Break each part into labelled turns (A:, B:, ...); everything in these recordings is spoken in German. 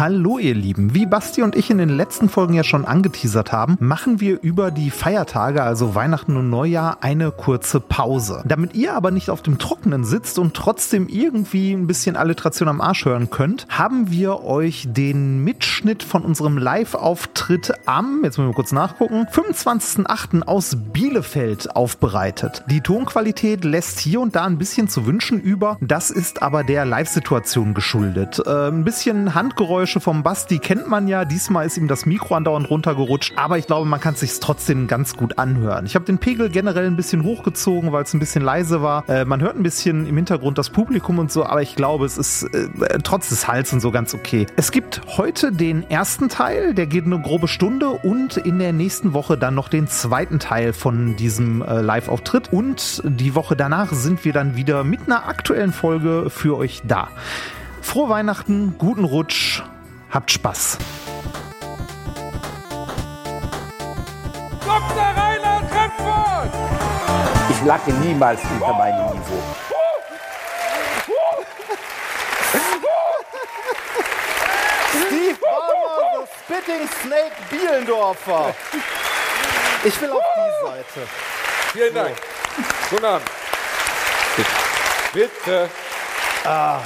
A: Hallo ihr Lieben, wie Basti und ich in den letzten Folgen ja schon angeteasert haben, machen wir über die Feiertage, also Weihnachten und Neujahr, eine kurze Pause. Damit ihr aber nicht auf dem Trockenen sitzt und trotzdem irgendwie ein bisschen Alliteration am Arsch hören könnt, haben wir euch den Mitschnitt von unserem Live-Auftritt am, jetzt müssen wir kurz nachgucken, 25.08. aus Bielefeld aufbereitet. Die Tonqualität lässt hier und da ein bisschen zu wünschen über, das ist aber der Live-Situation geschuldet. Äh, ein bisschen Handgeräusche vom Basti kennt man ja. Diesmal ist ihm das Mikro andauernd runtergerutscht. Aber ich glaube, man kann es sich trotzdem ganz gut anhören. Ich habe den Pegel generell ein bisschen hochgezogen, weil es ein bisschen leise war. Äh, man hört ein bisschen im Hintergrund das Publikum und so, aber ich glaube, es ist äh, trotz des Hals und so ganz okay. Es gibt heute den ersten Teil, der geht eine grobe Stunde und in der nächsten Woche dann noch den zweiten Teil von diesem äh, Live-Auftritt. Und die Woche danach sind wir dann wieder mit einer aktuellen Folge für euch da. Frohe Weihnachten, guten Rutsch, habt Spaß.
B: Dr. Reinhard Remford!
C: Ich lag niemals unter meinem Niveau.
D: Steve Ballmer, the Spitting Snake Bielendorfer. Ich will auf die Seite.
B: Vielen Dank. Guten Abend. Bitte. Ah.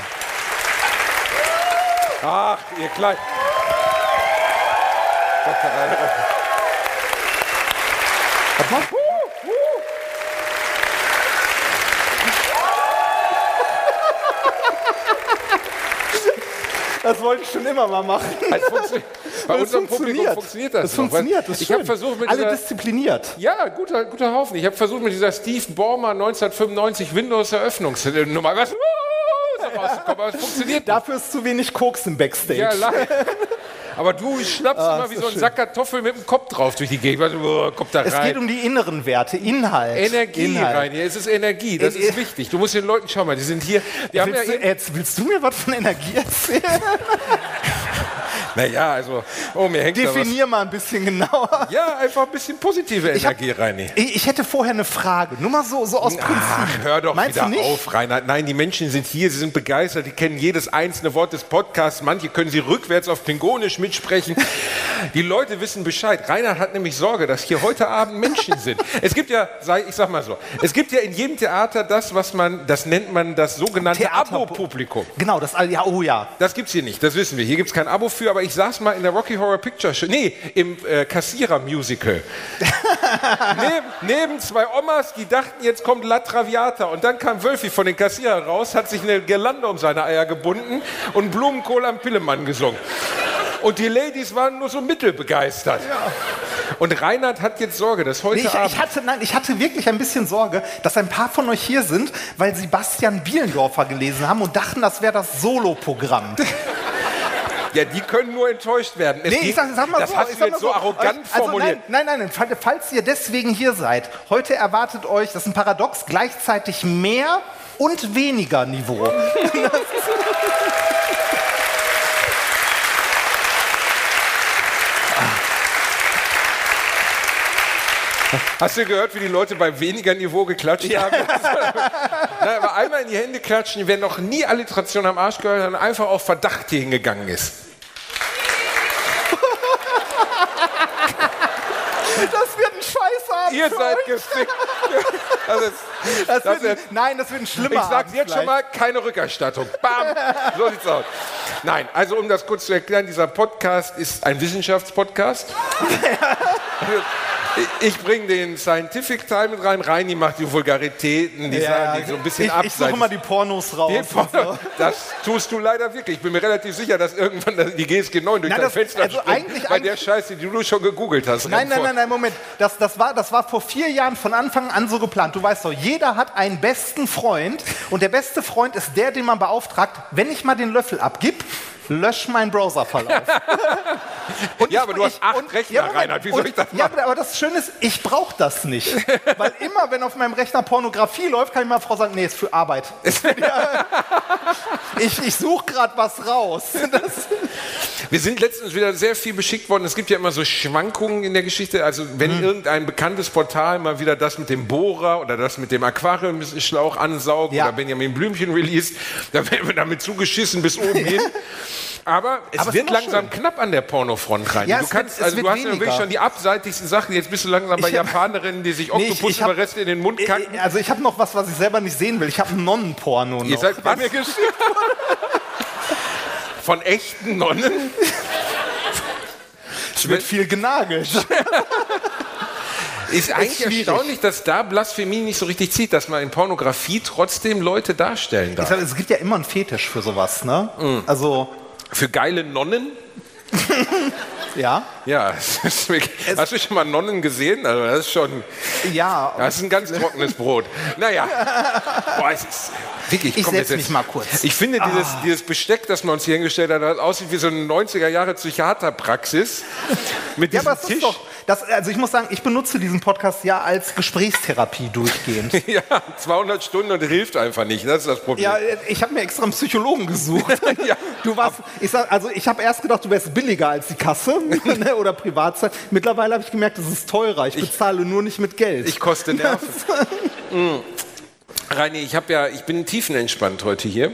B: Ach, ihr Kleid.
D: Das wollte ich schon immer mal machen.
B: Bei unserem Publikum
D: funktioniert.
B: das.
D: Das
B: noch,
D: funktioniert, das ist
B: Ich habe
D: schön.
B: versucht mit
D: Alle
B: dieser,
D: diszipliniert.
B: Ja, guter, guter Haufen. Ich habe versucht mit dieser Steve Ballmer 1995 Windows-Eröffnungsnummer was, rauszukommen, aber es funktioniert.
D: Dafür ist zu wenig Koks im Backstage.
B: Ja, leider. Aber du schnappst
D: Ah,
B: immer wie so ein. Sack Kartoffeln mit dem Kopf drauf durch die Gegend. Du, oh, kommt da
D: es
B: rein.
D: geht um die inneren Werte, Inhalt.
B: Energie
D: Inhalt.
B: rein hier. Es ist Energie, das
D: Äh,
B: ist
D: äh.
B: wichtig. Du musst den Leuten, schau mal, die sind hier. Die ja
D: Willst, du,
B: eben,
D: jetzt, willst du mir was von Energie erzählen?
B: naja, also, oh, mir hängt.
D: Definier mal ein bisschen genauer.
B: Ja, einfach ein bisschen positive
D: Ich, hab,
B: Energie rein. hier.
D: ich ich hätte vorher eine Frage. Nur mal so, so aus Prinzip.
B: Ach, hör doch
D: Meinst
B: wieder auf, Reinhard. Nein, die Menschen sind hier, sie sind begeistert, die kennen jedes einzelne Wort des Podcasts. Manche können sie rückwärts auf Klingonisch mitsprechen. Die Leute wissen Bescheid. Reinhard hat nämlich Sorge, dass hier heute Abend Menschen sind. Es gibt ja, ich sag mal so, es gibt ja in jedem Theater das, was man, das nennt man das sogenannte Abo-Publikum.
D: Genau, das, ja, oh ja.
B: Das gibt's hier nicht, das wissen wir. Hier gibt's kein Abo für, aber ich saß mal in der Rocky Horror Picture Show, nee, im äh, Kassierer-Musical. neben, neben zwei Omas, die dachten, jetzt kommt La Traviata. Und dann kam Wölfi von den Kassierern raus, hat sich eine Girlande um seine Eier gebunden und Blumenkohl am Pillemann gesungen. Und die Ladies waren nur so mittelbegeistert. Und Reinhard hat jetzt Sorge, dass heute
D: Nee, ich,
B: Abend...
D: ich, hatte, nein, ich hatte wirklich ein bisschen Sorge, dass ein paar von euch hier sind, weil sie Bastian Bielendorfer gelesen haben und dachten, das wäre das Solo-Programm.
B: ja, die können nur enttäuscht werden. Es
D: Nee,
B: geht-
D: ich sag, sag mal
B: das
D: so.
B: hast
D: ich
B: du jetzt so arrogant
D: also,
B: formuliert.
D: Nein, nein, nein, nein. Falls ihr deswegen hier seid, heute erwartet euch, das ist ein Paradox, gleichzeitig mehr und weniger Niveau.
B: Hast du gehört, wie die Leute bei weniger Niveau geklatscht haben? Na, aber einmal in die Hände klatschen, wer noch nie Alliteration am Arsch gehört hat und einfach auf Verdacht hier hingegangen ist.
D: Das wird ein Scheißabend.
B: Ihr seid gefickt. Das ist,
D: Das
B: das
D: wird,
B: ist-
D: nein, das wird ein schlimmer
B: ich sag's jetzt schon mal, keine Rückerstattung. Bam! So sieht's aus. Nein, also um das kurz zu erklären, dieser Podcast ist ein Wissenschaftspodcast. Ich- Ich bringe den Scientific Teil mit rein. Reini macht die Vulgaritäten, die, Sachen, die so ein bisschen
D: ich, ich
B: abseits.
D: suche immer die Pornos raus. Und so.
B: Das tust du leider wirklich. Ich bin mir relativ sicher, dass irgendwann die GSG 9 durch
D: Nein,
B: dein
D: das-
B: Fenster
D: also
B: springt,
D: eigentlich-
B: bei der Scheiße, die du schon gegoogelt hast.
D: Nein, nein, nein, nein, Moment. Das, das, war, das war vor vier Jahren von Anfang an so geplant. Du weißt doch, jeder hat einen besten Freund und der beste Freund ist der, den man beauftragt, wenn ich mal den Löffel abgib, lösch meinen Browserverlauf.
B: Ja, aber du hast acht
D: und-
B: Rechner,
D: Moment.
B: Reinhard. Wie soll
D: Und-
B: ich das
D: Ja,
B: machen?
D: aber, aber das Schöne ist, ich brauche das nicht. Weil immer, wenn auf meinem Rechner Pornografie läuft, kann ich meiner Frau sagen, nee, ist für Arbeit. ich ich suche gerade was raus. Das,
B: Wir sind letztens wieder sehr viel beschickt worden. Es gibt ja immer so Schwankungen in der Geschichte. Also wenn
D: Mhm.
B: irgendein bekanntes Portal mal wieder das mit dem Bohrer oder das mit dem Aquariumschlauch ansaugt
D: Ja.
B: oder Benjamin Blümchen released, dann werden wir damit zugeschissen bis oben hin. Aber es
D: Aber
B: wird langsam
D: schön.
B: knapp an der Pornofront rein.
D: Ja,
B: du
D: wird-
B: kannst,
D: es
B: also
D: wird
B: du hast ja
D: weniger.
B: wirklich schon die abseitigsten Sachen. Jetzt bist du langsam bei
D: hab-
B: Japanerinnen, die sich
D: Nee,
B: Oktopusüberreste in den Mund kacken.
D: Äh, Also ich habe noch was, was ich selber nicht sehen will. Ich habe Nonnenporno noch.
B: Ihr seid bei mir geschickt Von echten Nonnen?
D: es wird viel genagelt.
B: Ist eigentlich
D: schwierig.
B: erstaunlich, dass da Blasphemie nicht so richtig zieht, dass man in Pornografie trotzdem Leute darstellen
D: Ich
B: darf.
D: sag, es gibt ja immer einen Fetisch für sowas, ne?
B: Mm.
D: Also,
B: Für geile Nonnen?
D: ja.
B: Ja, hast du schon mal Nonnen gesehen? Also das ist schon,
D: Ja,
B: das ist ein ganz trockenes Brot. Naja, Boah, es ist wirklich.
D: Ich
B: komm,
D: setz
B: jetzt-
D: mich mal kurz. Ah.
B: Ich finde dieses, dieses Besteck, das man uns hier hingestellt hat, das aussieht wie so eine 90er Jahre Psychiaterpraxis mit
D: ja,
B: diesem
D: aber
B: Tisch.
D: ist doch, das, also ich muss sagen, ich benutze diesen Podcast ja als Gesprächstherapie durchgehend.
B: ja, 200 Stunden und hilft einfach nicht. Das ist das Problem.
D: Ja, ich habe mir extra einen Psychologen gesucht.
B: Ja.
D: Du warst, ich sag, also ich habe erst gedacht, du wärst billiger als die Kasse ne, oder Privatzeit. Mittlerweile habe ich gemerkt, es ist teurer. Ich bezahle nur nicht mit Geld.
B: Ich koste Nerven. mm. Reini, ich habe ja, ich bin tiefenentspannt heute hier.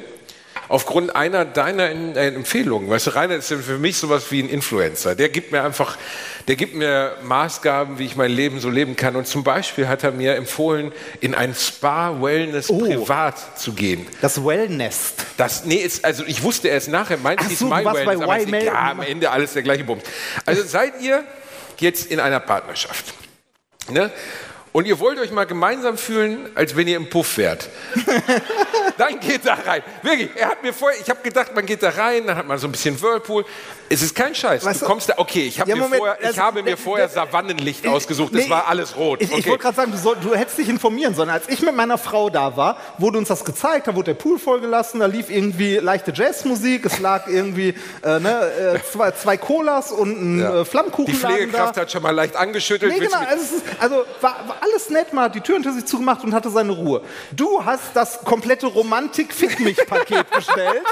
B: Aufgrund einer deiner In- äh, Empfehlungen. Weißt du, Rainer ist für mich sowas wie ein Influencer. Der gibt mir einfach, der gibt mir Maßgaben, wie ich mein Leben so leben kann. Und zum Beispiel hat er mir empfohlen, in ein Spa-Wellness
D: Oh.
B: privat zu gehen.
D: das Wellnest.
B: Das, nee, ist, also ich wusste erst nachher, meinte
D: Ach
B: ich
D: so,
B: My Wellness, aber ist ja,
D: Mel-
B: am Ende alles der gleiche Bums. Also seid ihr jetzt in einer Partnerschaft, ne? Und ihr wollt euch mal gemeinsam fühlen, als wenn ihr im Puff wärt. dann geht da rein. Wirklich, er hat mir vorher, ich habe gedacht, man geht da rein, dann hat man so ein bisschen Whirlpool. Es ist kein Scheiß.
D: Weißt
B: du
D: du-
B: kommst da, okay, ich, hab
D: Ja,
B: mir
D: Moment,
B: vorher, ich
D: also,
B: habe mir
D: der-
B: vorher
D: der-
B: Savannenlicht
D: Ich-
B: ausgesucht,
D: nee,
B: es war alles rot.
D: Ich, ich
B: Okay.
D: wollte gerade sagen, du, soll, du hättest dich informieren sollen. Als ich mit meiner Frau da war, wurde uns das gezeigt, da wurde der Pool vollgelassen, da lief irgendwie leichte Jazzmusik, es lag irgendwie äh, ne, äh, zwei, zwei Colas und ein
B: Ja.
D: äh, Flammkuchen.
B: Die Pflegekraft hat schon mal leicht angeschüttelt.
D: Nee, genau, also, also war, war alles nett, hat die Tür hinter sich zugemacht und hatte seine Ruhe. Du hast das komplette Romantik-Fick-mich-Paket bestellt.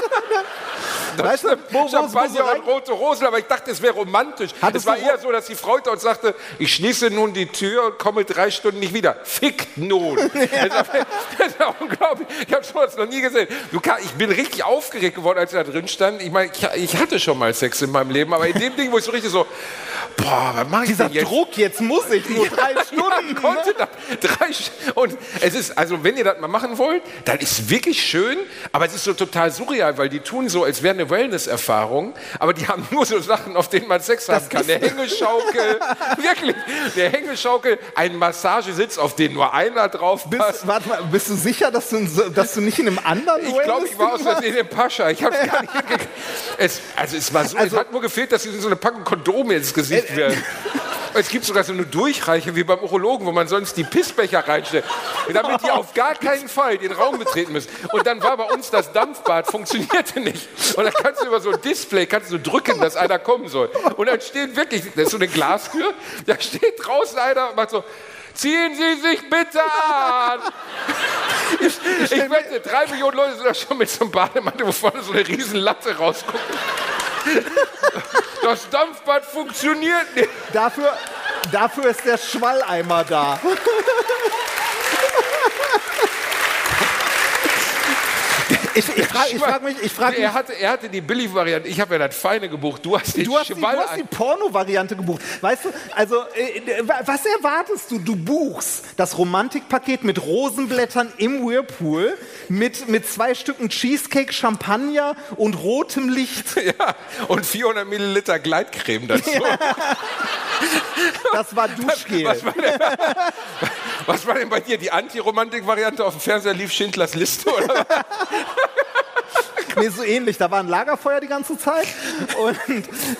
D: weißt du, wo, wo, wo so
B: Champagner
D: rein,
B: und rote Rosen, aber ich dachte, es wäre romantisch. Es war eher so, dass die Frau dort sagte, ich schließe nun die Tür und komme drei Stunden nicht wieder. Fick nun. das, ist, das ist ja unglaublich. Ich habe sowas noch nie gesehen. Kann, ich bin richtig aufgeregt geworden, als er da drin stand. Ich meine, ich, ich hatte schon mal Sex in meinem Leben, aber in dem Ding, wo ich so richtig so, boah, was mache ich
D: dieser
B: denn jetzt?
D: Druck, jetzt muss ich nur drei
B: Ja,
D: Stunden.
B: das. Drei und es ist, also wenn ihr das mal machen wollt, dann ist wirklich schön, aber es ist so total surreal, weil die tun so, als wäre eine Wellness-Erfahrung, aber die haben nur so Sachen, auf denen man Sex haben kann. Der Hängeschaukel, wirklich, der Hängeschaukel, ein Massagesitz, auf den nur einer drauf passt.
D: Bist, warte mal, bist du sicher, dass du, dass du nicht in einem anderen
B: Ich glaube, ich war aus Versehen im Pascha. Ich habe es gar nicht hingekriegt. Also es war so,
D: Also-
B: es hat nur gefehlt, dass sie so eine Packung Kondome ins Gesicht
D: Äh, äh.
B: werden. Es gibt sogar so eine Durchreiche wie beim Urologen, wo man sonst die Pissbecher reinstellt, damit die auf gar keinen Fall den Raum betreten müssen. Und dann war bei uns das Dampfbad, funktionierte nicht. Und dann kannst du über so ein Display kannst du drücken, dass einer kommen soll. Und dann steht wirklich, das ist so eine Glastür, da steht draußen einer und macht so, ziehen Sie sich bitte an. Ich wette, drei Millionen Leute sind da schon mit so einem Bademantel, wo vorne so eine riesen Latte rausguckt. Das Dampfbad funktioniert nicht.
D: Dafür, dafür ist der Schwalleimer da. Ich, ich frage ich frag mich, ich frag mich
B: er, hatte, er hatte die Billig-Variante, ich habe ja das Feine gebucht. Du hast den
D: Du hast, die, du hast die Porno-Variante gebucht. Weißt du, also, äh, wa- was erwartest du? Du buchst das Romantikpaket mit Rosenblättern im Whirlpool, mit, mit zwei Stücken Cheesecake, Champagner und rotem Licht.
B: ja, und 400 Milliliter Gleitcreme dazu.
D: Das war Duschgel.
B: Was war, denn, was war denn bei dir? Die Antiromantik-Variante auf dem Fernseher lief Schindlers Liste? Oder?
D: Nee, so ähnlich. Da war ein Lagerfeuer die ganze Zeit. Und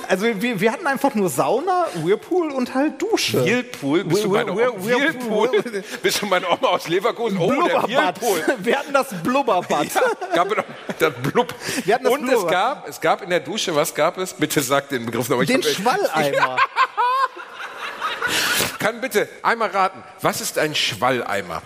D: also wir, wir hatten einfach nur Sauna, Whirlpool und halt Dusche.
B: Whirlpool? Bist du meine
D: Whir-
B: Oma,
D: Whir-
B: Whirlpool?
D: Whirlpool.
B: Bist du meine Oma aus Leverkusen? Oh, der
D: Blubberbad.
B: Whirlpool.
D: Wir hatten das Blubberbad.
B: Ja, gab es noch das Blub.
D: Wir hatten das
B: Und es
D: Blubber.
B: gab, es gab in der Dusche, was gab es? Bitte sag den Begriff nochmal.
D: Den Schwalleimer.
B: Kann bitte einmal raten, was ist ein Schwalleimer?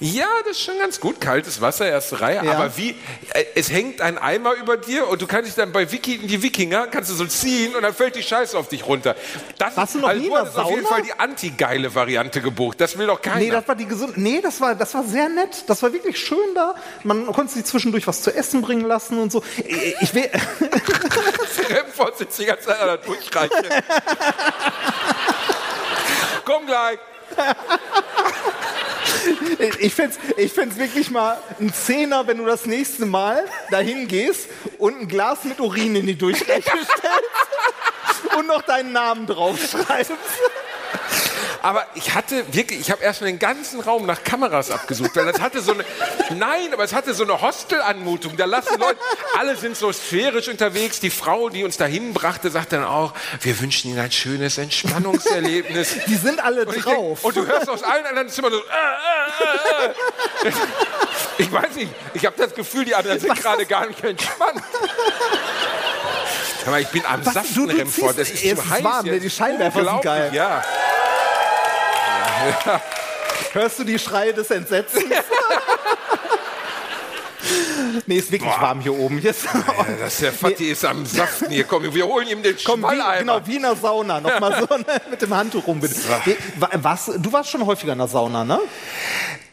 B: Ja, das ist schon ganz gut. Kaltes Wasser, erste Reihe.
D: Ja.
B: Aber wie, äh, es hängt ein Eimer über dir und du kannst dich dann bei Wiki, die Wikinger, kannst du so ziehen und dann fällt die Scheiße auf dich runter. Das
D: Warst du
B: ist,
D: noch
B: also
D: nie in der
B: hattest auf jeden
D: Sauna?
B: Fall die anti-geile Variante gebucht. Das will doch keiner.
D: Nee, das war die gesund. Nee, das war, das war sehr nett. Das war wirklich schön da. Man konnte sich zwischendurch was zu essen bringen lassen und so. Ich will,
B: Rennvorsitz die ganze Zeit an der Durchreiche. Komm gleich.
D: ich find's, ich find's wirklich mal ein Zehner, wenn du das nächste Mal dahin gehst und ein Glas mit Urin in die Durchreiche stellst und noch deinen Namen draufschreibst.
B: Aber ich hatte wirklich, ich habe erstmal den ganzen Raum nach Kameras abgesucht, weil das hatte so eine, nein, aber es hatte so eine Hostel-Anmutung. Da lassen Leute, alle sind so sphärisch unterwegs. Die Frau, die uns dahin brachte, sagt dann auch, wir wünschen Ihnen ein schönes Entspannungserlebnis.
D: Die sind alle
B: Und,
D: drauf.
B: denk, und du hörst aus allen anderen Zimmern so, äh, äh, äh, äh. ich weiß nicht, ich habe das Gefühl, die anderen sind gerade gar nicht entspannt. Aber ich bin am
D: Was?
B: Saften,
D: Du- du
B: Remford.
D: ziehst-
B: Es ist
D: es
B: zu
D: ist
B: heiß
D: warm, ne?
B: jetzt.
D: Die Scheinwerfer sind geil.
B: Ja.
D: Hörst du die Schreie des Entsetzens? nee, ist wirklich warm hier oben. Hier ist,
B: Das ist der Fatih ist am Saften hier. Komm, wir holen ihm den
D: Komm, wie, genau, wie in der Sauna. Nochmal so ne, mit dem Handtuch rum. bitte. Nee, was, du warst schon häufiger in der Sauna, ne?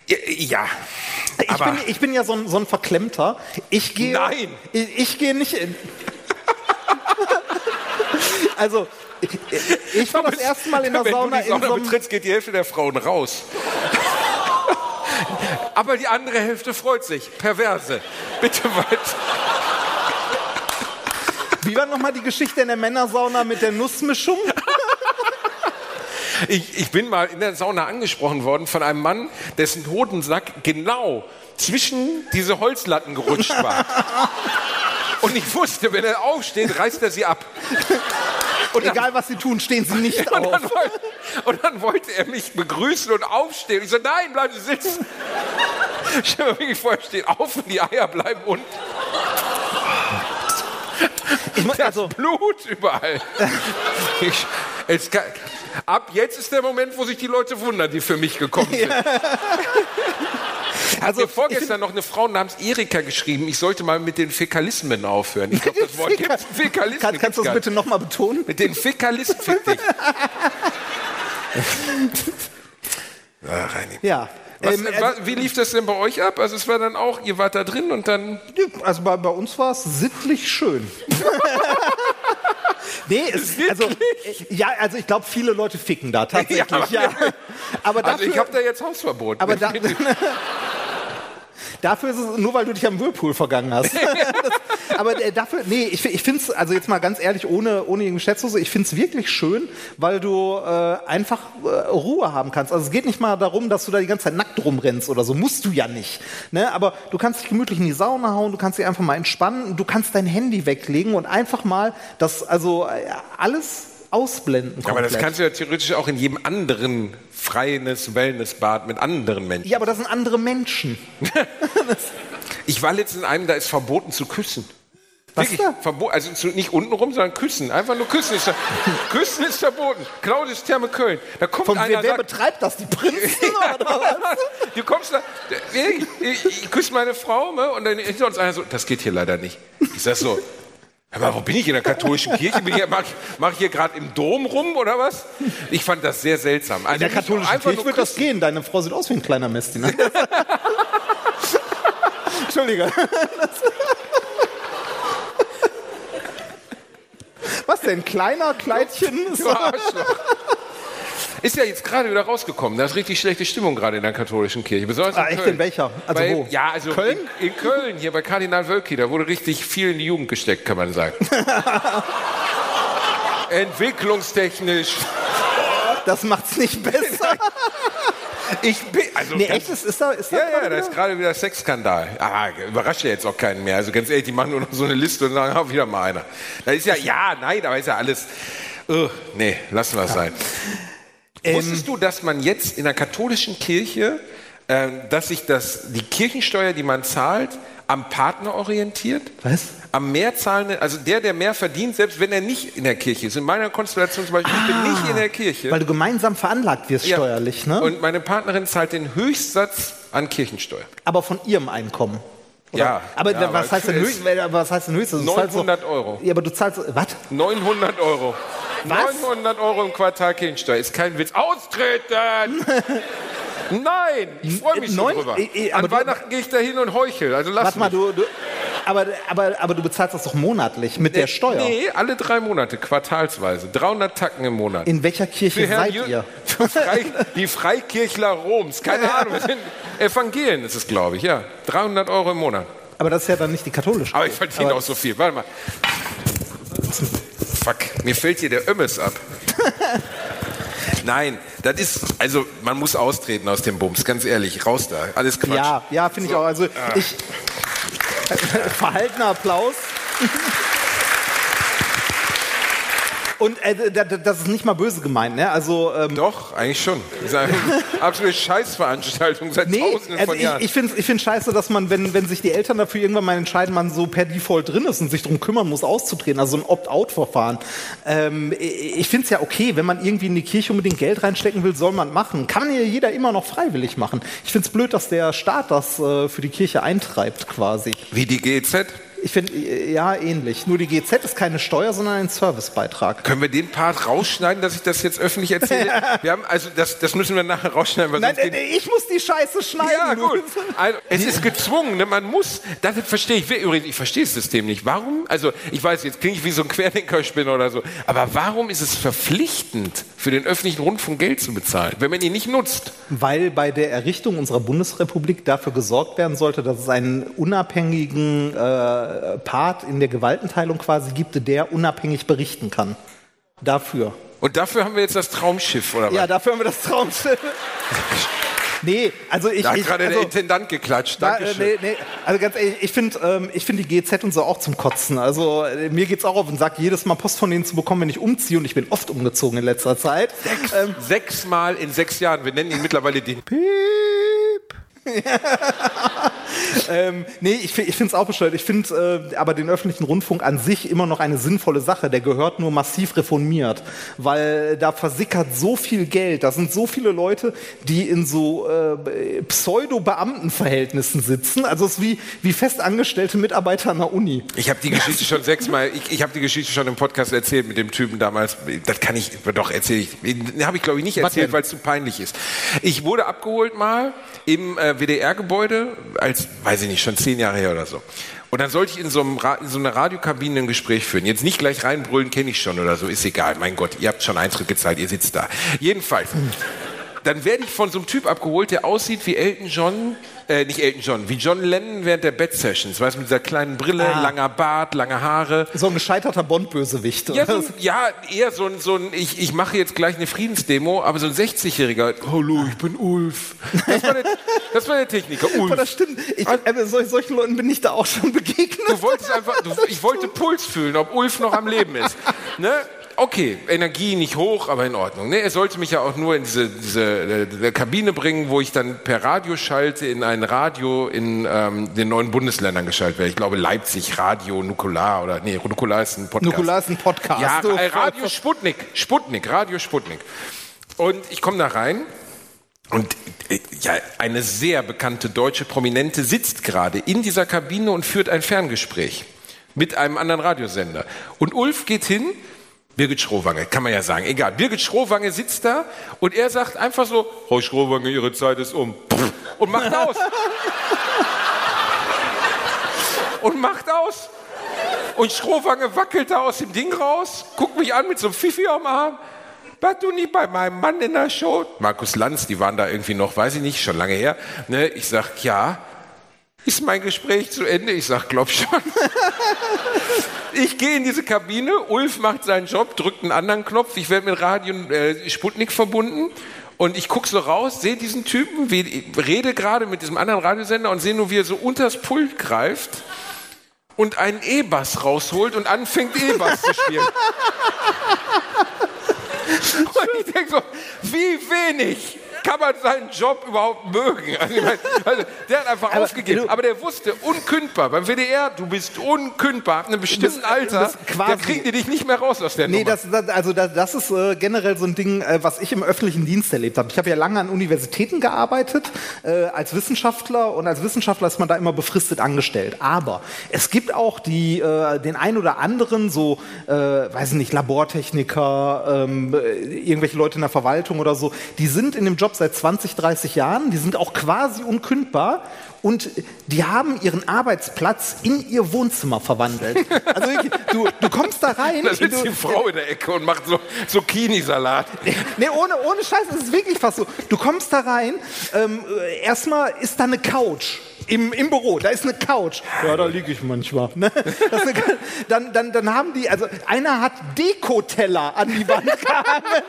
B: Ja.
D: Ich,
B: Aber-
D: bin, ich bin ja so ein, so ein Verklemmter. Ich gehe.
B: Nein.
D: Ich, ich gehe nicht in. also, ich, war das erste Mal in der
B: Wenn
D: Sauna
B: du die
D: in
B: Sauna
D: so
B: betrittst, geht die Hälfte der Frauen raus. Aber die andere Hälfte freut sich. Perverse. Bitte weiter.
D: Wie war nochmal die Geschichte in der Männersauna mit der Nussmischung?
B: Ich, ich bin mal in der Sauna angesprochen worden von einem Mann, dessen Hodensack genau zwischen diese Holzlatten gerutscht war. Und ich wusste, wenn er aufsteht, reißt er sie ab. Und dann,
D: Egal was sie tun, stehen sie nicht
B: und, dann
D: auf.
B: wollte, und dann wollte er mich begrüßen und aufstehen. Ich so, nein, bleiben Sie sitzen. Stell mir wirklich vor, steht auf und die Eier bleiben unten.
D: Ich mein, also,
B: Blut überall. Ich, es kann, ab jetzt ist der Moment, wo sich die Leute wundern, die für mich gekommen sind.
D: Also
B: Mir vorgestern noch eine Frau namens Erika geschrieben, ich sollte mal mit den Fäkalismen aufhören. Ich glaube, das Wort gibt Fäkalismen.
D: Kann, kannst du das bitte nochmal betonen?
B: Mit den Fäkalisten fick dich. Ah, Reini.
D: Ja.
B: Was,
D: Ähm,
B: wa- wie lief das denn bei euch ab? Also es war dann auch, ihr wart da drin und dann...
D: Also bei, bei uns war es sittlich schön. nee, es, also, äh, ja, also ich glaube, viele Leute ficken da tatsächlich.
B: Ja,
D: Ja, Aber dafür,
B: Also ich habe da jetzt Hausverbot.
D: aber da, dafür ist es nur, weil du dich am Whirlpool vergangen hast. das, aber äh, dafür, nee, ich, ich finde es, also jetzt mal ganz ehrlich, ohne, ohne irgendeine Schätzhose, ich finde es wirklich schön, weil du äh, einfach äh, Ruhe haben kannst. Also es geht nicht mal darum, dass du da die ganze Zeit nackt rumrennst oder so, musst du ja nicht. Ne? Aber du kannst dich gemütlich in die Sauna hauen, du kannst dich einfach mal entspannen, du kannst dein Handy weglegen und einfach mal das, also äh, alles ausblenden.
B: aber das kannst du ja theoretisch auch in jedem anderen freienes Wellnessbad mit anderen Menschen.
D: ja, aber das sind andere Menschen.
B: Ich war letztens in einem, da ist verboten zu küssen.
D: Was
B: Wirklich,
D: da?
B: also zu, nicht untenrum, sondern küssen. Einfach nur küssen ist, küssen ist verboten. Claudius Therme Köln. Da kommt
D: Von
B: einer
D: wer, wer
B: sagt,
D: betreibt das? Die Prinzen? oder was?
B: du kommst da, ich, ich, ich küsse meine Frau ne, und dann hinter uns einer so, das geht hier leider nicht. Ich sag so, aber wo bin ich in der katholischen Kirche? Ich, mach, ich hier gerade im Dom rum oder was? Ich fand das sehr seltsam. Also
D: In der
B: nicht
D: katholischen
B: einfach
D: Kirche wird das gehen. Deine Frau sieht aus wie ein kleiner Messdiener. Entschuldige. Was denn? Kleiner Kleidchen?
B: Du Arschloch. Ist ja jetzt gerade wieder rausgekommen. Da ist richtig schlechte Stimmung gerade in der katholischen Kirche. Besonders in
D: Ah, echt?
B: Köln.
D: In welcher? Also
B: bei,
D: wo?
B: Ja, also
D: Köln?
B: In, in Köln, hier bei Kardinal Wölki. Da wurde richtig viel in die Jugend gesteckt, kann man sagen. Entwicklungstechnisch.
D: Das macht's nicht besser.
B: Ich bin, also
D: Nee, echt? Ist, ist da, ist da
B: Ja, ja, da ist gerade wieder Sexskandal. Ah, überrascht ja jetzt auch keinen mehr. Also ganz ehrlich, die machen nur noch so eine Liste und sagen, ah, wieder mal einer. Da ist ja, ja, nein, aber ist ja alles. Uh, nee, lassen wir es sein.
D: Ähm,
B: Wusstest du, dass man jetzt in der katholischen Kirche, äh, dass sich das, die Kirchensteuer, die man zahlt, am Partner orientiert?
D: Was?
B: Am mehr zahlenden, also der, der mehr verdient, selbst wenn er nicht in der Kirche ist. In meiner Konstellation zum Beispiel, ich bin nicht in der Kirche.
D: Weil du gemeinsam veranlagt wirst
B: Ja.
D: steuerlich, ne?
B: Und meine Partnerin zahlt den Höchstsatz an Kirchensteuer.
D: Aber von ihrem Einkommen. Oder?
B: Ja,
D: Aber
B: ja,
D: was,
B: aber
D: heißt denn höchst, was heißt denn zahlst
B: 900
D: doch-
B: Euro.
D: Ja, aber du zahlst. Was?
B: 900 Euro.
D: Was?
B: 900 Euro im Quartal Kirchensteuer. Ist kein Witz. Austreten! Nein, ich freue mich
D: Neun-
B: drüber. An Weihnachten gehe ich da hin und heuchel. Also lass
D: Warte mal, du. du aber, aber, aber du bezahlst das doch monatlich mit der Steuer.
B: Nee, alle drei Monate, quartalsweise. 300 Tacken im Monat.
D: In welcher Kirche seid
B: Jü-
D: ihr?
B: Frei, die Freikirchler Roms. Keine Ahnung. Evangelien ist es, glaube ich. Ja, 300 Euro im Monat.
D: Aber das ist ja dann nicht die katholische.
B: Aber ich verdiene
D: Aber-
B: auch so viel. Warte mal. Fuck, mir fällt hier der Ömmes ab. Nein, das ist, also man muss austreten aus dem Bums, ganz ehrlich, raus da, alles Quatsch.
D: Ja, ja, finde ich auch. Also ich. Verhaltener Applaus. Und äh, da- da- das ist nicht mal böse gemeint, ne? Also ähm,
B: Doch, eigentlich schon. Das ist eine absolute Scheißveranstaltung seit
D: Nee,
B: tausenden
D: also
B: von
D: ich,
B: Jahren.
D: ich finde ich find scheiße, dass man, wenn, wenn sich die Eltern dafür irgendwann mal entscheiden, man so per Default drin ist und sich darum kümmern muss, auszutreten, also ein Opt-out-Verfahren. Ähm, ich finde es ja okay, wenn man irgendwie in die Kirche unbedingt Geld reinstecken will, soll man machen. Kann ja jeder immer noch freiwillig machen. Ich finde es blöd, dass der Staat das äh, für die Kirche eintreibt quasi.
B: Wie die GZ.
D: Ich finde, äh, ja, ähnlich. Nur die GZ ist keine Steuer, sondern ein Servicebeitrag.
B: Können wir den Part rausschneiden, dass ich das jetzt öffentlich erzähle? Wir haben, also das, das müssen wir nachher rausschneiden, weil
D: Nein, äh, ich muss die Scheiße schneiden.
B: Ja, gut. Also, es ist gezwungen, ne? man muss, das verstehe ich, übrigens, ich verstehe das System nicht. Warum, also ich weiß, jetzt klinge ich wie so ein Querdenkerspinner oder so, aber warum ist es verpflichtend, für den öffentlichen Rundfunk Geld zu bezahlen, wenn man ihn nicht nutzt?
D: Weil bei der Errichtung unserer Bundesrepublik dafür gesorgt werden sollte, dass es einen unabhängigen äh, Part in der Gewaltenteilung quasi gibt, der unabhängig berichten kann. Dafür.
B: Und dafür haben wir jetzt das Traumschiff, oder was?
D: Ja, dafür haben wir das Traumschiff. nee, also ich.
B: da hat
D: ich
B: gerade
D: also,
B: der Intendant geklatscht.
D: äh,
B: Dankeschön.
D: nee, nee, also ganz ehrlich, ich finde ähm, ich find die GZ und so auch zum Kotzen. Also äh, mir geht's auch auf den Sack, jedes Mal Post von denen zu bekommen, wenn ich umziehe und ich bin oft umgezogen in letzter Zeit. Ähm,
B: Sechsmal in sechs Jahren. Wir nennen ihn mittlerweile den
D: Piep. ähm, nee, ich, ich finde es auch bescheuert. Ich finde äh, aber den öffentlichen Rundfunk an sich immer noch eine sinnvolle Sache. Der gehört nur massiv reformiert, weil da versickert so viel Geld. Da sind so viele Leute, die in so äh, Pseudo-Beamtenverhältnissen sitzen. Also es ist wie, wie festangestellte Mitarbeiter an der Uni.
B: Ich habe die Geschichte schon sechsmal, ich, ich habe die Geschichte schon im Podcast erzählt mit dem Typen damals. Das kann ich, doch erzähle ich. Den habe ich glaube ich nicht erzählt, weil es zu peinlich ist. Ich wurde abgeholt mal im äh, WDR-Gebäude, als, weiß ich nicht, schon zehn Jahre her oder so. Und dann sollte ich in so, einem in so einer Radiokabine ein Gespräch führen. Jetzt nicht gleich reinbrüllen, kenne ich schon oder so, ist egal. Mein Gott, ihr habt schon Eintritt gezahlt, ihr sitzt da. Jedenfalls. Dann werde ich von so einem Typ abgeholt, der aussieht wie Elton John, äh, nicht Elton John, wie John Lennon während der Bed-Sessions. Weißt du, mit dieser kleinen Brille,
D: Ah.
B: langer Bart, lange Haare.
D: So ein gescheiterter Bond-Bösewicht.
B: Ja,
D: oder?
B: so, ein- ja, eher so ein, so ein ich, ich mache jetzt gleich eine Friedensdemo, aber so ein 60-Jähriger, hallo, ich bin Ulf. Das war der, das war der Techniker,
D: Aber das
B: Ulf.
D: stimmt. Ich, äh, sol- solchen Leuten bin ich da auch schon begegnet.
B: Du wolltest einfach, du, ich wollte Puls fühlen, ob Ulf noch am Leben ist. Ne? Okay, Energie nicht hoch, aber in Ordnung. Ne? Er sollte mich ja auch nur in diese, diese äh, Kabine bringen, wo ich dann per Radio schalte in ein Radio in ähm, den neuen Bundesländern geschaltet werde. Ich glaube Leipzig, Radio, Nukular oder nee, Nukular ist ein Podcast.
D: Nukular ist ein Podcast.
B: Ja,
D: Du-
B: äh, Radio Sputnik, Sputnik, Radio Sputnik. Und ich komme da rein und äh, ja, eine sehr bekannte deutsche Prominente sitzt gerade in dieser Kabine und führt ein Ferngespräch mit einem anderen Radiosender. Und Ulf geht hin, Birgit Schrowange, kann man ja sagen, egal. Birgit Schrowange sitzt da und er sagt einfach so, Frau Schrowange, Ihre Zeit ist um. Und macht aus. und macht aus. Und Schrowange wackelt da aus dem Ding raus, guckt mich an mit so einem Fifi am Arm. Warst du nie bei meinem Mann in der Show? Markus Lanz, die waren da irgendwie noch, weiß ich nicht, schon lange her. Ne, ich sag, ja. Ist mein Gespräch zu Ende? Ich sag, glaub schon. Ich gehe in diese Kabine, Ulf macht seinen Job, drückt einen anderen Knopf, ich werde mit Radio äh, Sputnik verbunden und ich gucke so raus, sehe diesen Typen, wie, rede gerade mit diesem anderen Radiosender und sehe nur, wie er so unters Pult greift und einen E-Bass rausholt und anfängt E-Bass zu spielen. Und ich denke so, wie wenig kann man seinen Job überhaupt mögen? Also, meine, also, der hat einfach aufgegeben. Aber der wusste, unkündbar. Beim WDR, du bist unkündbar. Ab einem bestimmten
D: Das-
B: Alter,
D: das quasi-
B: da kriegen die dich nicht mehr raus aus der
D: Nee,
B: Nummer.
D: das, das, also das, ist äh, generell so ein Ding, äh, was ich im öffentlichen Dienst erlebt habe. Ich habe ja lange an Universitäten gearbeitet äh, als Wissenschaftler und als Wissenschaftler ist man da immer befristet angestellt. Aber es gibt auch die, äh, den ein oder anderen so, äh, weiß ich nicht, Labortechniker, ähm, äh, irgendwelche Leute in der Verwaltung oder so, die sind in dem Job seit 20, 30 Jahren, die sind auch quasi unkündbar und die haben ihren Arbeitsplatz in ihr Wohnzimmer verwandelt. Also wirklich, du, du kommst da rein.
B: da sitzt
D: du,
B: die Frau in der Ecke und macht so Zucchini-Salat.
D: Nee, ohne, ohne Scheiß, es ist wirklich fast so. Du kommst da rein, ähm, äh, erstmal ist da eine Couch. Im, Im Büro, da ist eine Couch. Ja, da liege ich manchmal. Ne? Eine, dann, dann, dann haben die, also einer hat Dekoteller an die Wand gehangen.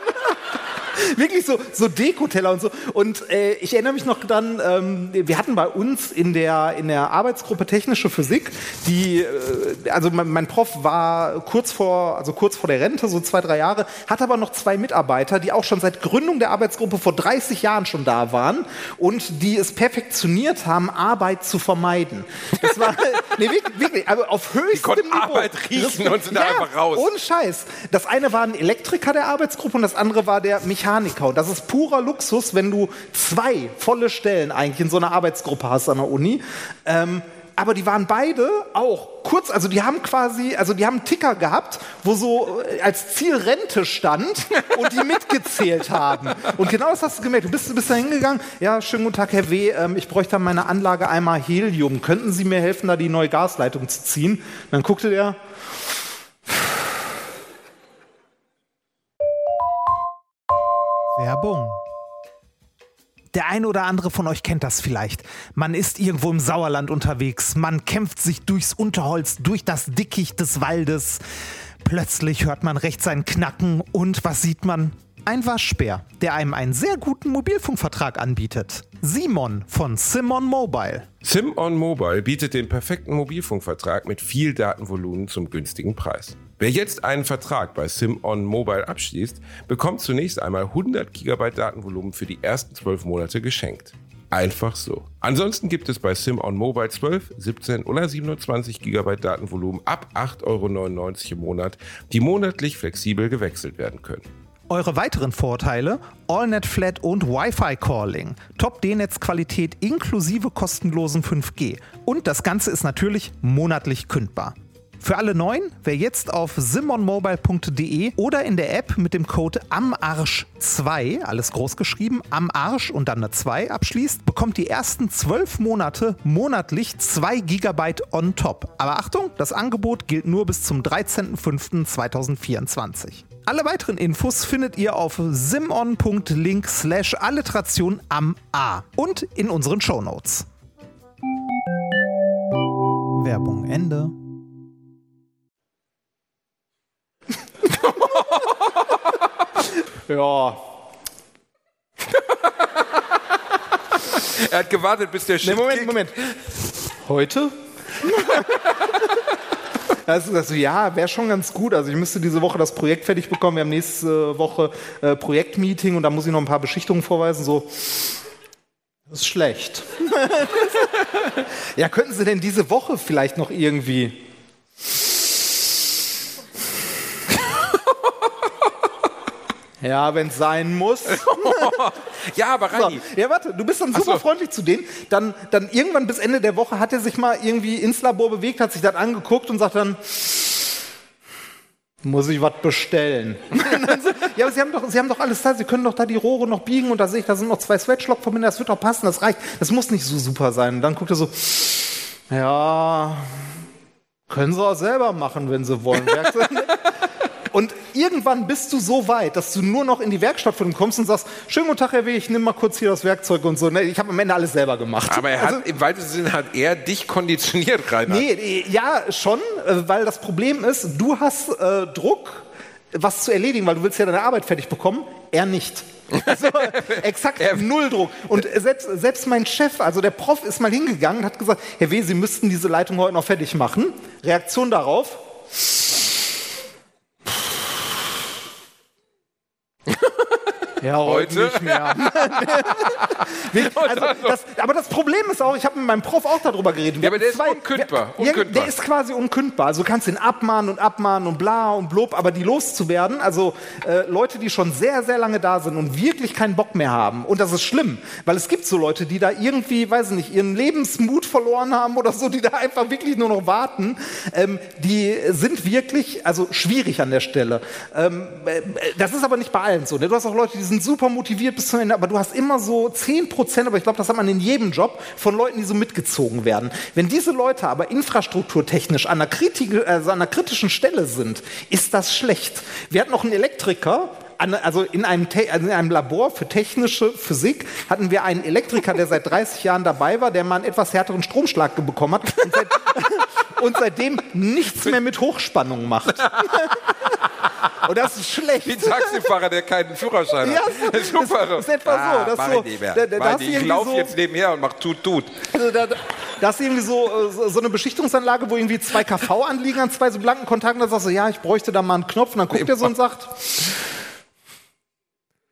D: Wirklich so, so Dekoteller und so. Und äh, ich erinnere mich noch dran, ähm, wir hatten bei uns in der, in der Arbeitsgruppe Technische Physik, die, äh, also mein, mein Prof war kurz vor, also kurz vor der Rente, so zwei, drei Jahre, hat aber noch zwei Mitarbeiter, die auch schon seit Gründung der Arbeitsgruppe vor 30 Jahren schon da waren und die es perfektioniert haben, Arbeit zu vermeiden. Das war, nee, wirklich, wirklich, aber auf höchstem
B: konnten
D: Niveau.
B: Arbeit riechen und sind da einfach raus.
D: Ohne Scheiß. Das eine war ein Elektriker der Arbeitsgruppe und das andere war der Mechaniker. Und das ist purer Luxus, wenn du zwei volle Stellen eigentlich in so einer Arbeitsgruppe hast an der Uni. Ähm, aber die waren beide auch kurz, also die haben quasi, also die haben einen Ticker gehabt, wo so äh, als Ziel Rente stand und die mitgezählt haben. Und genau das hast du gemerkt. Du bist, du bist da hingegangen, ja, schönen guten Tag, Herr W., ähm, ich bräuchte an meiner Anlage einmal Helium. Könnten Sie mir helfen, da die neue Gasleitung zu ziehen? dann guckte der,
A: Werbung. Der ein oder andere von euch kennt das vielleicht. Man ist irgendwo im Sauerland unterwegs, man kämpft sich durchs Unterholz, durch das Dickicht des Waldes. Plötzlich hört man rechts ein Knacken und was sieht man? Ein Waschbär, der einem einen sehr guten Mobilfunkvertrag anbietet. Simon von Simon Mobile.
B: SimOn Mobile bietet den perfekten Mobilfunkvertrag mit viel Datenvolumen zum günstigen Preis. Wer jetzt einen Vertrag bei SimOn Mobile abschließt, bekommt zunächst einmal 100 GB Datenvolumen für die ersten 12 Monate geschenkt. Einfach so. Ansonsten gibt es bei SimOn Mobile 12, 17 oder 27 GB Datenvolumen ab 8,99 Euro im Monat, die monatlich flexibel gewechselt werden können.
A: Eure weiteren Vorteile: AllNet Flat und Wi-Fi Calling, Top D-Netz-Qualität inklusive kostenlosen 5G und das Ganze ist natürlich monatlich kündbar. Für alle Neuen, wer jetzt auf simonmobile.de oder in der App mit dem Code AMARSCH2, alles groß geschrieben, am Arsch und dann eine 2 abschließt, bekommt die ersten 12 Monate monatlich 2 GB on top. Aber Achtung, das Angebot gilt nur bis zum 13.05.2024. Alle weiteren Infos findet ihr auf simon.link slash alliteration am A und in unseren Shownotes. Werbung Ende.
D: Ja,
B: Er hat gewartet, bis der
D: Nee,
B: Shit
D: Moment,
B: kickt.
D: Moment. Heute? Also, also ja, wäre schon ganz gut. Also ich müsste diese Woche das Projekt fertig bekommen. Wir haben nächste Woche äh, Projektmeeting und da muss ich noch ein paar Beschichtungen vorweisen. So, das ist schlecht. ja, könnten Sie denn diese Woche vielleicht noch irgendwie? Ja, wenn es sein muss.
B: Ja, aber
D: So,
B: Rani,
D: ja, warte, du bist dann super
B: so.
D: freundlich zu denen. Dann, dann irgendwann bis Ende der Woche hat er sich mal irgendwie ins Labor bewegt, hat sich das angeguckt und sagt dann, muss ich was bestellen? So, ja, aber Sie haben, doch, Sie haben doch alles da, Sie können doch da die Rohre noch biegen und da sehe ich, da sind noch zwei Sweatschlock-Verbinder, das wird doch passen, das reicht. Das muss nicht so super sein. Und dann guckt er so, ja, können Sie auch selber machen, wenn Sie wollen. Irgendwann bist du so weit, dass du nur noch in die Werkstatt von ihm kommst und sagst, schönen guten Tag, Herr W., ich nehme mal kurz hier das Werkzeug und so. Ne, Ich habe am Ende alles selber gemacht.
B: aber er hat, im weitesten Sinne hat er dich konditioniert, Rainer.
D: Nee, nee, ja, schon, äh, weil das Problem ist, du hast äh, Druck, was zu erledigen, weil du willst ja deine Arbeit fertig bekommen, er nicht. Also, exakt null Druck. Und selbst, selbst mein Chef, also der Prof, ist mal hingegangen und hat gesagt, Herr W., Sie müssten diese Leitung heute noch fertig machen. Reaktion darauf. Ja, heute, nicht mehr. Also, das, aber das Problem ist auch, ich habe mit meinem Prof auch darüber geredet.
B: Ja, aber der ist unkündbar.
D: Wir,
B: unkündbar.
D: der ist quasi unkündbar. Also du kannst ihn abmahnen und abmahnen und bla und blub, aber die loszuwerden, also äh, Leute, die schon sehr, sehr lange da sind und wirklich keinen Bock mehr haben. Und das ist schlimm, weil es gibt so Leute, die da irgendwie, weiß ich nicht, ihren Lebensmut verloren haben oder so, die da einfach wirklich nur noch warten. Ähm, die sind wirklich, also schwierig an der Stelle. Ähm, äh, das ist aber nicht bei allen so. Ne? Du hast auch Leute, die sind super motiviert bis zum Ende, aber du hast immer so 10 Prozent, aber ich glaube, das hat man in jedem Job, von Leuten, die so mitgezogen werden. Wenn diese Leute aber infrastrukturtechnisch an einer, also an einer kritischen Stelle sind, ist das schlecht. Wir hatten noch einen Elektriker, also in einem, in einem, Labor für technische Physik hatten wir einen Elektriker, der seit 30 Jahren dabei war, der mal einen etwas härteren Stromschlag bekommen hat und, seit, und seitdem nichts mehr mit Hochspannung macht. Und das ist schlecht.
B: Wie ein Taxifahrer, der keinen Führerschein
D: ja,
B: hat.
D: Das ist, super das, ist etwa ah, so. Das so
B: da, da ich laufe so, jetzt nebenher und mache tut, tut.
D: Also da, das ist irgendwie so, so eine Beschichtungsanlage, wo irgendwie zwei KV anliegen an zwei so blanken Kontakten. Da sagst du, ja, ich bräuchte da mal einen Knopf. Und dann guckt er so und sagt,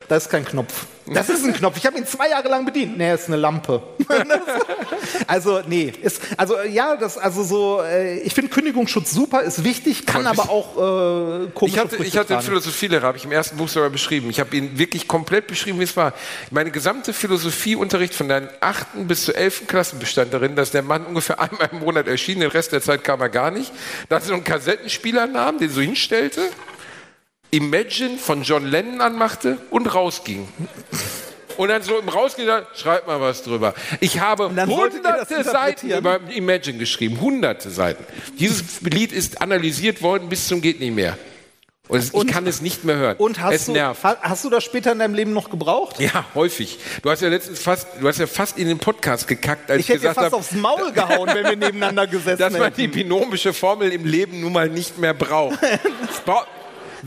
D: das ist kein Knopf. Das ist ein Knopf. Ich habe ihn zwei Jahre lang bedient. Nee, ist eine Lampe. also, nee. Ist, also, ja, das, also so, äh, ich finde Kündigungsschutz super, ist wichtig, kann aber auch äh, komisch
B: Ich hatte, ich hatte einen Philosophielehrer, habe ich im ersten Buch sogar beschrieben. Ich habe ihn wirklich komplett beschrieben, wie es war. Meine gesamte Philosophieunterricht von der achten bis zur elften Klasse bestand darin, dass der Mann ungefähr einmal im Monat erschien, den Rest der Zeit kam er gar nicht. Da hatte so einen Kassettenspieler nahm, den so hinstellte Imagine von John Lennon anmachte und rausging. Und dann so im Rausgehen, schreibt mal was drüber. Ich habe hunderte Seiten über Imagine geschrieben, hunderte Seiten. Dieses Lied ist analysiert worden bis zum geht nicht mehr. Und, ich und, kann es nicht mehr hören.
D: Und hast es du, nervt. hast du das später in deinem Leben noch gebraucht?
B: Ja, häufig. Du hast ja letztens fast, du hast ja fast in den Podcast gekackt, als
D: ich, ich
B: gesagt
D: habe. Ich hätte fast hab, aufs Maul gehauen, wenn wir nebeneinander gesessen
B: Dass man
D: hätten.
B: die binomische Formel im Leben nun mal nicht mehr braucht.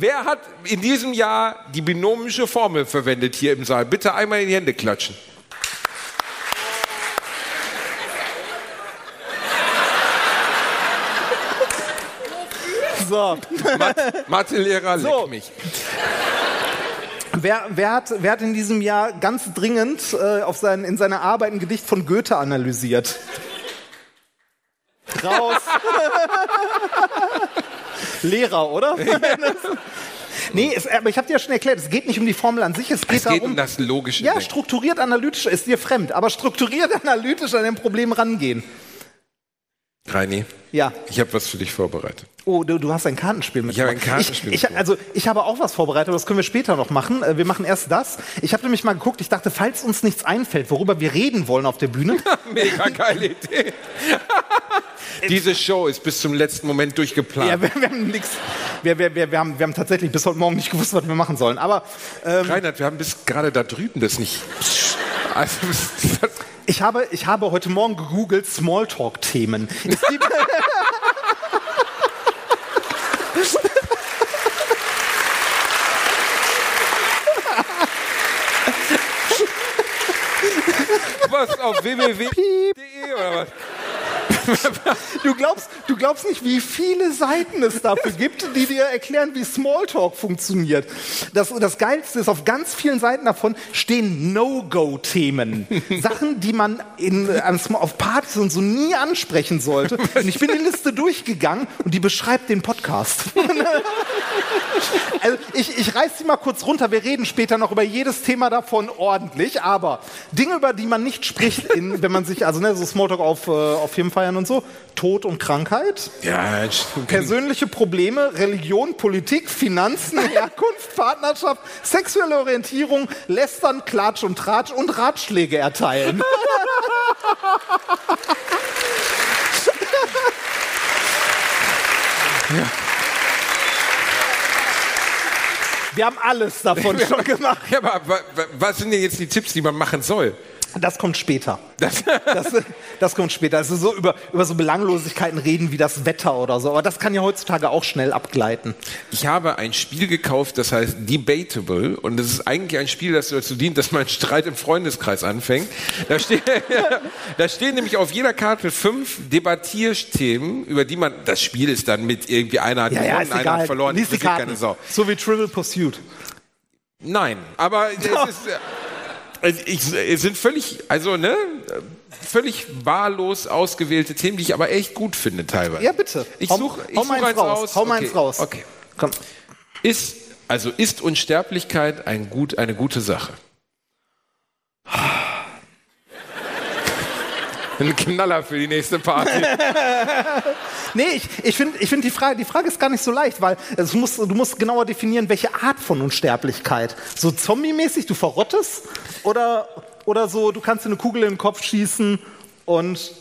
B: Wer hat in diesem Jahr die binomische Formel verwendet hier im Saal? Bitte einmal in die Hände klatschen.
D: So.
B: Mathelehrer, so. leck mich.
D: Wer, wer, hat, wer hat in diesem Jahr ganz dringend äh, auf sein, in seiner Arbeit ein Gedicht von Goethe analysiert? Raus. Lehrer, oder? nee, es, aber ich habe dir ja schon erklärt, es geht nicht um die Formel an sich, es geht,
B: es geht
D: darum,
B: um das Logische.
D: Ja, strukturiert analytisch ist dir fremd, aber strukturiert analytisch an dem Problem rangehen.
B: Reini,
D: ja.
B: ich habe was für dich vorbereitet.
D: Oh, du, du hast ein Kartenspiel mit.
B: Ich habe ein Kartenspiel.
D: Ich, ich, also ich habe auch was vorbereitet, aber das können wir später noch machen. Äh, wir machen erst das. Ich habe nämlich mal geguckt. Ich dachte, falls uns nichts einfällt, worüber wir reden wollen auf der Bühne.
B: Mega geile Idee. Diese Show ist bis zum letzten Moment durchgeplant.
D: Ja, wir, wir haben nichts. Wir, wir, wir, haben, wir haben tatsächlich bis heute Morgen nicht gewusst, was wir machen sollen. Aber
B: ähm, Reinhard, wir haben bis gerade da drüben das nicht. Also,
D: ich habe, ich habe heute Morgen gegoogelt Smalltalk-Themen.
B: was auf www.de oder was?
D: du, glaubst, du glaubst nicht, wie viele Seiten es dafür gibt, die dir erklären, wie Smalltalk funktioniert. Das, das Geilste ist, auf ganz vielen Seiten davon stehen No-Go-Themen. Sachen, die man in, auf Partys und so nie ansprechen sollte. Und ich bin die Liste durchgegangen und die beschreibt den Podcast. also ich, ich reiß sie mal kurz runter. Wir reden später noch über jedes Thema davon ordentlich. Aber Dinge, über die man nicht spricht, in, wenn man sich, also ne, so Smalltalk auf, äh, auf Firmenfeiern und so, Tod und Krankheit,
B: ja,
D: persönliche Probleme, Religion, Politik, Finanzen, Herkunft, Partnerschaft, sexuelle Orientierung, Lästern, Klatsch und Tratsch und Ratschläge erteilen. ja. Wir haben alles davon schon gemacht.
B: Ja, aber was sind denn jetzt die Tipps, die man machen soll?
D: Das kommt später. Das, das, kommt später. Also so über, über so Belanglosigkeiten reden wie das Wetter oder so. Aber das kann ja heutzutage auch schnell abgleiten.
B: Ich habe ein Spiel gekauft, das heißt Debatable. Und das ist eigentlich ein Spiel, das dazu dient, dass man Streit im Freundeskreis anfängt. Da, steht, da stehen nämlich auf jeder Karte fünf Debattierthemen, über die man. Das Spiel ist dann mit irgendwie einer hat
D: ja,
B: gewonnen,
D: ja,
B: einer hat verloren.
D: Die Karten. So wie Trivial Pursuit.
B: Nein, aber es, ist, äh, ich, es sind völlig, also ne, völlig wahllos ausgewählte Themen, die ich aber echt gut finde teilweise.
D: Ja, bitte.
B: Ich suche ich
D: hau
B: such
D: eins raus.
B: raus.
D: Hau
B: okay.
D: eins raus.
B: Okay.
D: Komm.
B: Ist, also ist Unsterblichkeit ein gut, eine gute Sache? Ein Knaller für die nächste Party.
D: Nee, ich, ich finde, ich find die, Frage, die Frage ist gar nicht so leicht, weil es muss, du musst genauer definieren, welche Art von Unsterblichkeit. So zombie-mäßig, du verrottest? Oder, oder so, du kannst dir eine Kugel in den Kopf schießen und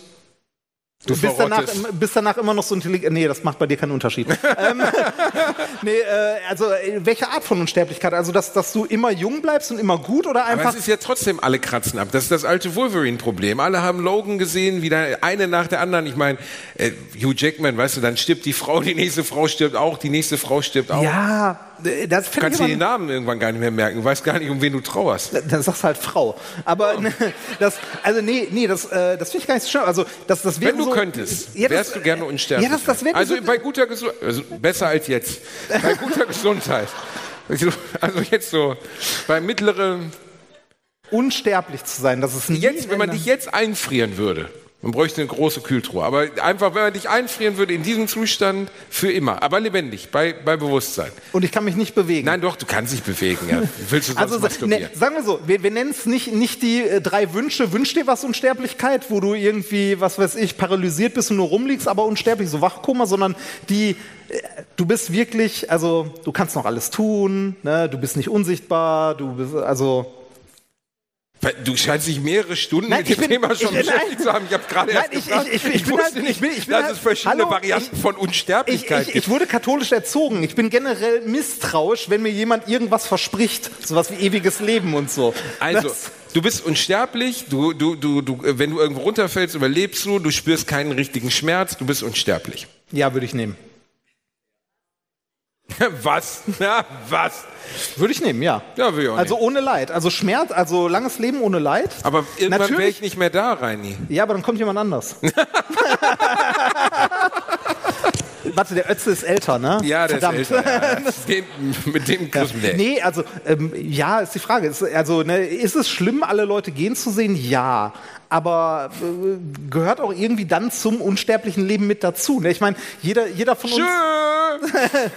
B: Du
D: bist danach, bist danach immer noch so intelligent. Nee, das macht bei dir keinen Unterschied. ähm, nee, äh, also äh, welche Art von Unsterblichkeit? Also, dass, dass du immer jung bleibst und immer gut oder
B: Aber
D: einfach.
B: es ist ja trotzdem, alle kratzen ab. Das ist das alte Wolverine-Problem. Alle haben Logan gesehen, wieder eine nach der anderen. Ich meine, äh, Hugh Jackman, weißt du, dann stirbt die Frau, die nächste Frau stirbt auch, die nächste Frau stirbt auch.
D: ja, das
B: Du kannst dir die Namen irgendwann gar nicht mehr merken. Du weißt gar nicht, um wen du trauerst.
D: Dann sagst du halt Frau. Aber ne, das, also nee, nee, das, äh, das finde ich gar nicht so schlimm. Also das, das
B: Wenn du
D: so,
B: könntest,
D: Ja, das-
B: wärst du gerne unsterblich.
D: Ja, das, das
B: also
D: so,
B: bei guter Gesundheit, also besser als jetzt. Bei guter Gesundheit. Also also jetzt so, bei mittleren,
D: unsterblich zu sein. Das ist nie
B: jetzt, wenn man dich jetzt einfrieren würde, man bräuchte eine große Kühltruhe. Aber einfach, wenn man dich einfrieren würde in diesem Zustand, für immer. Aber lebendig, bei, bei Bewusstsein.
D: und ich kann mich nicht bewegen.
B: Nein, doch, du kannst dich bewegen. Ja. Willst du sonst
D: also ne, sagen wir so, wir, wir nennen es nicht, nicht die äh, drei Wünsche, wünsch dir was Unsterblichkeit, wo du irgendwie, was weiß ich, paralysiert bist und nur rumliegst, aber unsterblich, so Wachkoma, sondern die, äh, du bist wirklich, also du kannst noch alles tun, ne, du bist nicht unsichtbar, du bist, also
B: Du scheinst dich mehrere Stunden
D: Nein,
B: mit
D: ich
B: dem
D: bin-
B: Thema schon
D: ich-
B: beschäftigt
D: nein.
B: zu haben. Ich habe gerade erst
D: ich-
B: gefragt.
D: ich- ich- ich bin
B: wusste
D: halt-
B: nicht,
D: ich bin- ich
B: dass
D: halt-
B: es verschiedene
D: Hallo,
B: Varianten
D: ich-
B: von
D: Ich,
B: Unsterblichkeit
D: ich,
B: gibt.
D: ich wurde katholisch erzogen. Ich bin generell misstrauisch, wenn mir jemand irgendwas verspricht. Sowas wie ewiges Leben und so.
B: Also,
D: Das-
B: du bist unsterblich, du, du, du, du, wenn du irgendwo runterfällst, überlebst du, du spürst keinen richtigen Schmerz, du bist unsterblich.
D: ja, würde ich nehmen.
B: Was? Ja, was?
D: Würde ich nehmen, ja.
B: Ja, will ich auch
D: Also
B: nehmen.
D: ohne Leid. Also Schmerz, also langes Leben ohne Leid.
B: Aber irgendwann wäre
D: Natürlich-
B: ich nicht mehr da, Reini.
D: Ja, aber dann kommt jemand anders. Warte, der Ötze ist älter, ne?
B: Ja, der
D: Verdammt.
B: ist älter. Ja. Den, mit dem. Kuss, nee.
D: Nee, also ähm, ja, ist die Frage. Ist, also ne, ist es schlimm, alle Leute gehen zu sehen? Ja. Aber äh, gehört auch irgendwie dann zum unsterblichen Leben mit dazu. Ne? Ich meine, jeder, jeder von uns.
B: Tschö.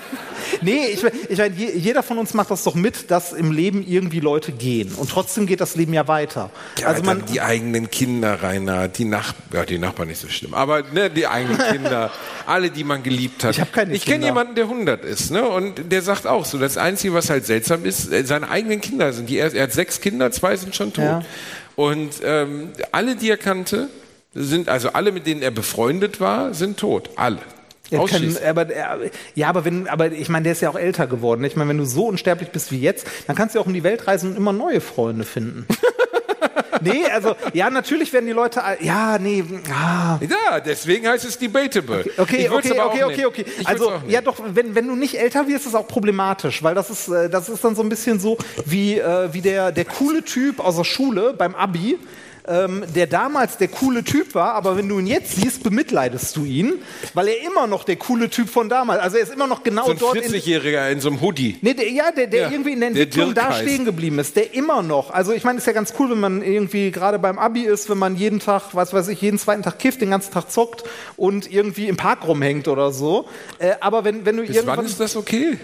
D: Nee, ich, ich meine, je, jeder von uns macht das doch mit, dass im Leben irgendwie Leute gehen. Und trotzdem geht das Leben ja weiter.
B: Ja,
D: also man,
B: die eigenen Kinder, Rainer, die Nachbarn, ja, die Nachbarn nicht so schlimm, aber ne, die eigenen Kinder, alle, die man geliebt hat.
D: Ich keine
B: Ich kenne jemanden, der 100 ist, ne, und der sagt auch so, das Einzige, was halt seltsam ist, äh, seine eigenen Kinder sind, die, er, er hat sechs Kinder, zwei sind schon tot.
D: Ja.
B: Und ähm, alle, die er kannte, sind, also alle, mit denen er befreundet war, sind tot. Alle.
D: Er kann, aber, er, ja, aber wenn, aber ich meine, der ist ja auch älter geworden. Ich meine, wenn du so unsterblich bist wie jetzt, dann kannst du ja auch um die Welt reisen und immer neue Freunde finden. nee, also, ja, natürlich werden die Leute, ja, nee, ah.
B: Ja, deswegen heißt es debatable.
D: Okay, okay, okay, okay, okay.
B: Würd's
D: Also, ja, doch, wenn, wenn du nicht älter wirst, ist es auch problematisch, weil das ist, äh, das ist dann so ein bisschen so wie, äh, wie der, der coole Typ aus der Schule beim Abi, ähm, der damals der coole Typ war, aber wenn du ihn jetzt siehst, bemitleidest du ihn, weil er immer noch der coole Typ von damals, also er ist immer noch genau
B: so ein
D: dort in,
B: 40-Jähriger in so einem Hoodie.
D: Nee, der, ja, der, der
B: Ja,
D: irgendwie in der
B: der
D: Entwicklung da
B: Dirk-Kreis.
D: stehen geblieben ist, der immer noch. Also ich meine, ist ja ganz cool, wenn man irgendwie gerade beim Abi ist, wenn man jeden Tag, was weiß ich, jeden zweiten Tag kifft, den ganzen Tag zockt und irgendwie im Park rumhängt oder so. Äh, aber wenn, wenn du
B: Bis
D: irgendwann.
B: wann ist das okay?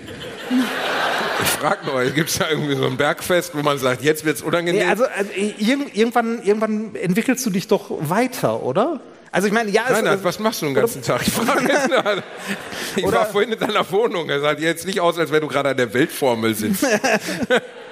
B: Ich frage nur, gibt es da irgendwie so ein Bergfest, wo man sagt, jetzt wird es unangenehm?
D: Nee, also, also irg irgendwann, irgendwann entwickelst du dich doch weiter, oder? Also ich meine, ja,
B: Reinhard, was machst du den ganzen Tag? Ich frage jetzt gerade. Ich war vorhin in deiner Wohnung. Er sah jetzt nicht aus, als wenn du gerade an der Weltformel sitzt.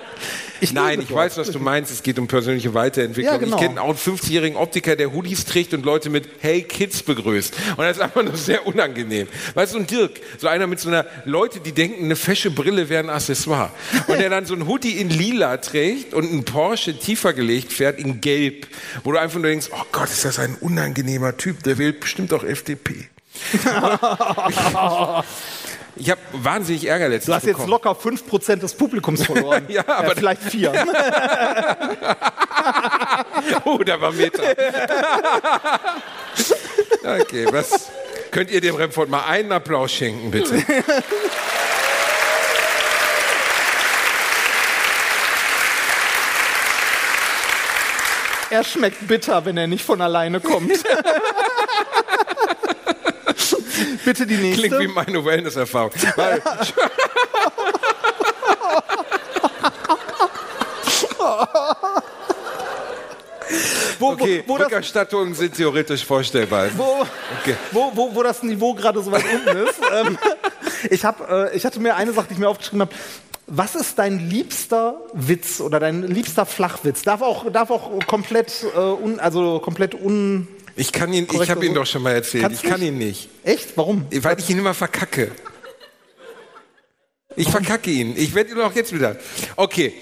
D: ich
B: Nein, ich weiß, was du meinst. Es geht um persönliche Weiterentwicklung.
D: Ja, genau.
B: Ich kenne auch einen 50-jährigen Optiker, der Hoodies trägt und Leute mit Hey Kids begrüßt. Und das ist einfach nur sehr unangenehm. Weißt du, ein Dirk, so einer mit so einer Leute, die denken, eine fesche Brille wäre ein Accessoire. Und der dann so ein Hoodie in lila trägt und einen Porsche tiefer gelegt fährt in gelb. Wo du einfach nur denkst, oh Gott, ist das ein unangenehmer Typ. Der wählt bestimmt auch FDP. Ich habe wahnsinnig Ärger letztens
D: Du hast
B: bekommen.
D: jetzt locker 5% des Publikums verloren.
B: ja, aber
D: äh, vielleicht 4.
B: oh, da war Meter. okay, was könnt ihr dem Remford mal einen Applaus schenken, bitte?
D: er schmeckt bitter, wenn er nicht von alleine kommt. Bitte die nächste.
B: Klingt wie meine Wellness-Erfahrung.
D: Wo,
B: Okay,
D: wo, wo, das,
B: Rückerstattungen sind theoretisch vorstellbar.
D: wo,
B: Okay.
D: wo, wo, wo das Niveau gerade so weit unten ist. ähm, ich, hab, äh, ich hatte mir eine Sache, die ich mir aufgeschrieben habe. Was ist dein liebster Witz oder dein liebster Flachwitz? Darf auch, darf auch komplett, äh, un, also komplett un.
B: Ich kann ihn, ich habe ihn doch schon mal erzählt.
D: Kannst
B: ich kann
D: nicht?
B: ihn nicht.
D: Echt? Warum?
B: Weil ich ihn immer verkacke. Ich verkacke ihn. Ich werde ihn auch jetzt wieder. Okay.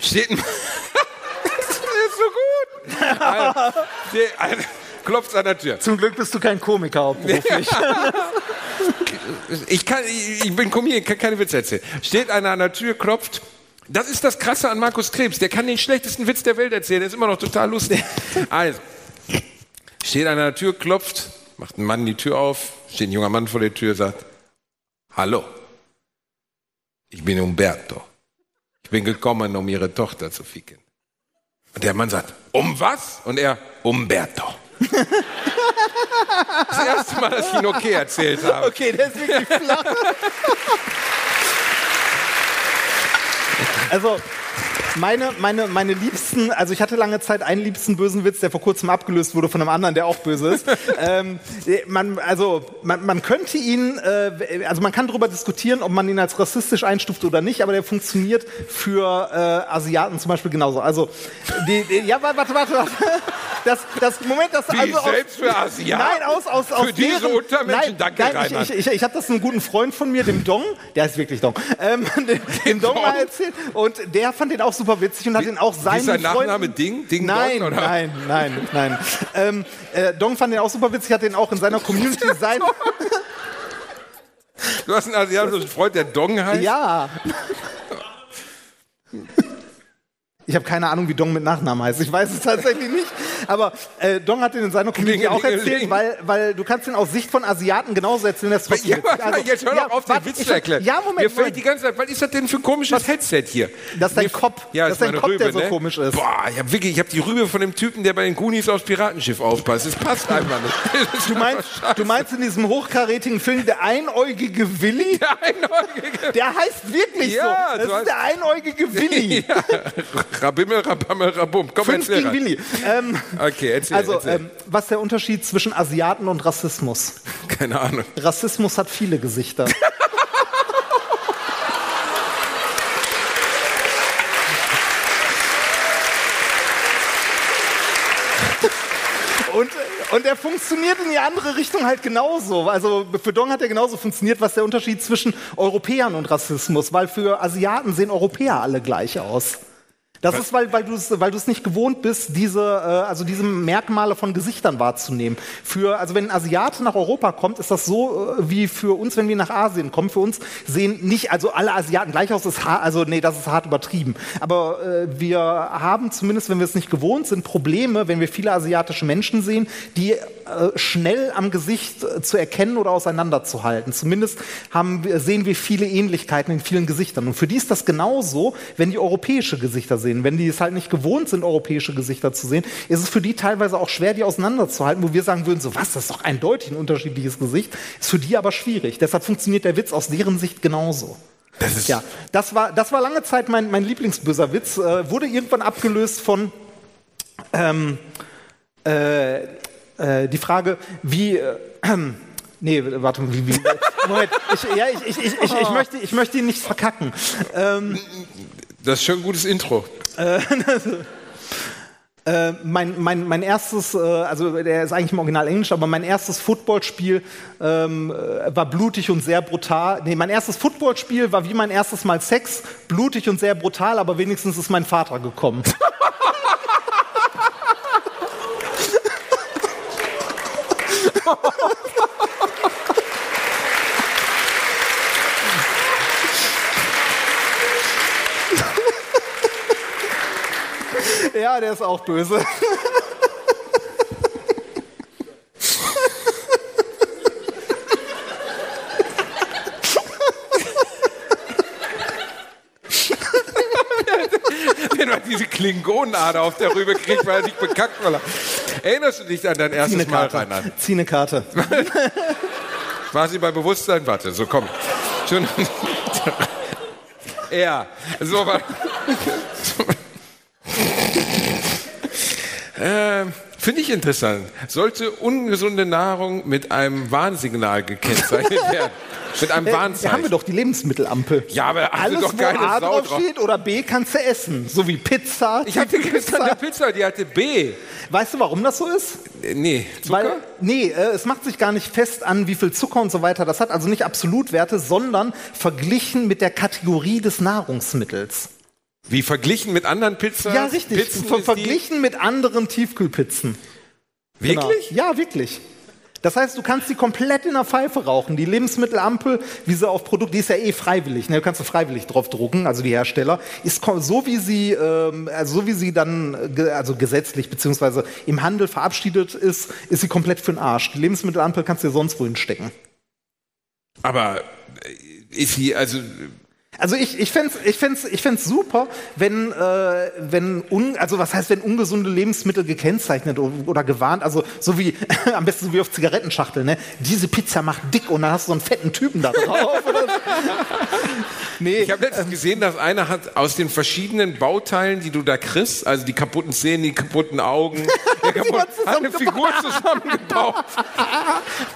B: Steht ein. das ist so gut. Steht- also, klopft an der Tür.
D: Zum Glück bist du kein Komiker hauptberuflich.
B: Ich, kann, ich ich bin Comedian, kann keine Witze erzählen. Steht einer an der Tür, klopft. Das ist das Krasse an Markus Krebs. Der kann den schlechtesten Witz der Welt erzählen. Der ist immer noch total lustig. Also, steht einer an der Tür, klopft, macht ein Mann die Tür auf, steht ein junger Mann vor der Tür, sagt, Hallo, ich bin Umberto. Ich bin gekommen, um Ihre Tochter zu ficken. Und der Mann sagt, um was? Und er, Umberto. Das erste Mal, dass ich ihn okay erzählt habe.
D: Okay, der ist wirklich flach. Also, meine, meine, meine liebsten, also ich hatte lange Zeit einen liebsten bösen Witz, der vor kurzem abgelöst wurde von einem anderen, der auch böse ist. ähm, man, also man, man könnte ihn, äh, also man kann darüber diskutieren, ob man ihn als rassistisch einstuft oder nicht, aber der funktioniert für äh, Asiaten zum Beispiel genauso. Also, die, die, ja, warte, warte, warte. Das, das Moment, das
B: Wie,
D: also aus-
B: selbst für Asiaten?
D: Nein, aus, aus, aus
B: Für diese
D: deren,
B: Untermenschen?
D: Nein,
B: Danke,
D: nein,
B: Reinhard.
D: ich, ich, ich, ich habe das einem guten Freund von mir, dem Dong, der heißt wirklich Dong, ähm, dem, dem Dong mal erzählt und der fand den auch super witzig und hat den auch seinen
B: ist sein Nachname?
D: Freunden-
B: Ding? Ding
D: nein,
B: Dong, oder?
D: nein, nein, nein. ähm, äh, Dong fand den auch super witzig, hat den auch in seiner Community sein.
B: Du hast einen asiatischen Freund, der Dong heißt?
D: ja. Ich habe keine Ahnung, wie Dong mit Nachnamen heißt. Ich weiß es tatsächlich nicht. Aber äh, Dong hat den in seiner Community auch erzählt, weil, weil du kannst den aus Sicht von Asiaten genauso erzählen. Das ist trotzdem
B: Ja, warte,
D: Also,
B: jetzt hör
D: ja,
B: doch auf,
D: warte,
B: den Witz zu erklären.
D: Ja, Moment,
B: Mir fällt
D: Moment.
B: die ganze Zeit, was ist das denn für ein komisches Headset hier?
D: Das ist dein Kopf.
B: Ja,
D: Das ist dein Kopf, der
B: Rübe,
D: so
B: ne?
D: komisch ist.
B: Boah, ich hab wirklich, ich habe die Rübe von dem Typen, der bei den Goonies aufs Piratenschiff aufpasst. Das passt einfach nicht.
D: Du meinst, du meinst in diesem hochkarätigen Film der einäugige Willi?
B: Der Einäugige.
D: Der heißt wirklich
B: Ja,
D: so. Das ist der einäugige Willi.
B: Ja. Rabimmel, Rabammel, Rabum. Komm,
D: Fünf gegen. Willi. Ähm,
B: Okay, erzähl,
D: also,
B: erzähl.
D: ähm, was ist der Unterschied zwischen Asiaten und Rassismus?
B: Keine Ahnung.
D: Rassismus hat viele Gesichter. Und, und er funktioniert in die andere Richtung halt genauso. Also für Dong hat er genauso funktioniert, was der Unterschied zwischen Europäern und Rassismus, weil für Asiaten sehen Europäer alle gleich aus. Das ist, weil, weil du es weil nicht gewohnt bist, diese, äh, also diese Merkmale von Gesichtern wahrzunehmen. Für, also wenn ein Asiate nach Europa kommt, ist das so äh, wie für uns, wenn wir nach Asien kommen. Für uns sehen nicht, also alle Asiaten gleich aus, ist hart, also nee, das ist hart übertrieben. Aber äh, wir haben zumindest, wenn wir es nicht gewohnt sind, Probleme, wenn wir viele asiatische Menschen sehen, die äh, schnell am Gesicht zu erkennen oder auseinanderzuhalten. Zumindest haben, sehen wir viele Ähnlichkeiten in vielen Gesichtern. Und für die ist das genauso, wenn die europäische Gesichter sehen. Wenn die es halt nicht gewohnt sind, europäische Gesichter zu sehen, ist es für die teilweise auch schwer, die auseinanderzuhalten, wo wir sagen würden, so was, das ist doch eindeutig ein unterschiedliches Gesicht. Ist für die aber schwierig. Deshalb funktioniert der Witz aus deren Sicht genauso.
B: Das ist
D: Ja, das war, das war lange Zeit mein, mein Lieblingsböser Witz. Äh, wurde irgendwann abgelöst von ähm, äh, äh, die Frage, wie. Äh, nee, warte, wie. wie Moment, ich, ja, ich, ich, ich, ich, ich, möchte, ich möchte ihn nicht verkacken. Ähm,
B: Das ist schon ein gutes Intro.
D: äh, mein, mein, mein erstes, äh, also der ist eigentlich im Original Englisch, aber mein erstes Footballspiel ähm, äh, war blutig und sehr brutal. Nee, mein erstes Footballspiel war wie mein erstes Mal Sex, blutig und sehr brutal, aber wenigstens ist mein Vater gekommen. ja, der ist auch böse.
B: Wenn man diese Klingonenader auf der Rübe kriegt, weil er sich bekackt hat. Erinnerst du dich an dein
D: Zieh
B: erstes
D: eine
B: Mal. Reinhard?
D: Zieh eine Karte.
B: War sie bei Bewusstsein? Warte, so komm. Schon. Er. So war. Ähm, Finde ich interessant. Sollte ungesunde Nahrung mit einem Warnsignal gekennzeichnet werden? Mit einem
D: Äh, da
B: Warnzeichen?
D: haben wir doch die Lebensmittelampel.
B: Ja, aber da
D: alles,
B: doch
D: wo A
B: Sau
D: drauf steht oder B kannst du essen. So wie Pizza.
B: ich hatte gestern eine. Pizza, die hatte B.
D: Weißt du, warum das so ist?
B: Äh, Nee, Zucker?
D: Weil, nee, äh, es macht sich gar nicht fest an, wie viel Zucker und so weiter das hat. Also nicht Absolutwerte, sondern verglichen mit der Kategorie des Nahrungsmittels.
B: Wie verglichen mit anderen Pizzas?
D: ja, richtig.
B: Pizzen
D: Ver verglichen mit anderen Tiefkühlpizzen. Genau.
B: wirklich?
D: Ja, wirklich. Das heißt, du kannst die komplett in der Pfeife rauchen. Die Lebensmittelampel, wie sie auf Produkt, die ist ja eh freiwillig. Ne? Du kannst du freiwillig drauf drucken, also die Hersteller. Ist so wie sie, ähm, also so wie sie dann, äh, ge- also gesetzlich beziehungsweise im Handel verabschiedet ist, ist sie komplett für den Arsch. Die Lebensmittelampel kannst du dir sonst wohin stecken.
B: Aber äh, ist sie, also,
D: Also ich, ich fände ich fänd's, ich fänd's super, wenn, äh, wenn un, also was heißt, wenn ungesunde Lebensmittel gekennzeichnet oder gewarnt, also so wie, am besten so wie auf Zigarettenschachteln, ne? Diese Pizza macht dick und dann hast du so einen fetten Typen da drauf. nee,
B: ich habe letztens gesehen, dass einer hat aus den verschiedenen Bauteilen, die du da kriegst, also die kaputten Zähne, die kaputten Augen, kaputt, hat eine Figur zusammengebaut.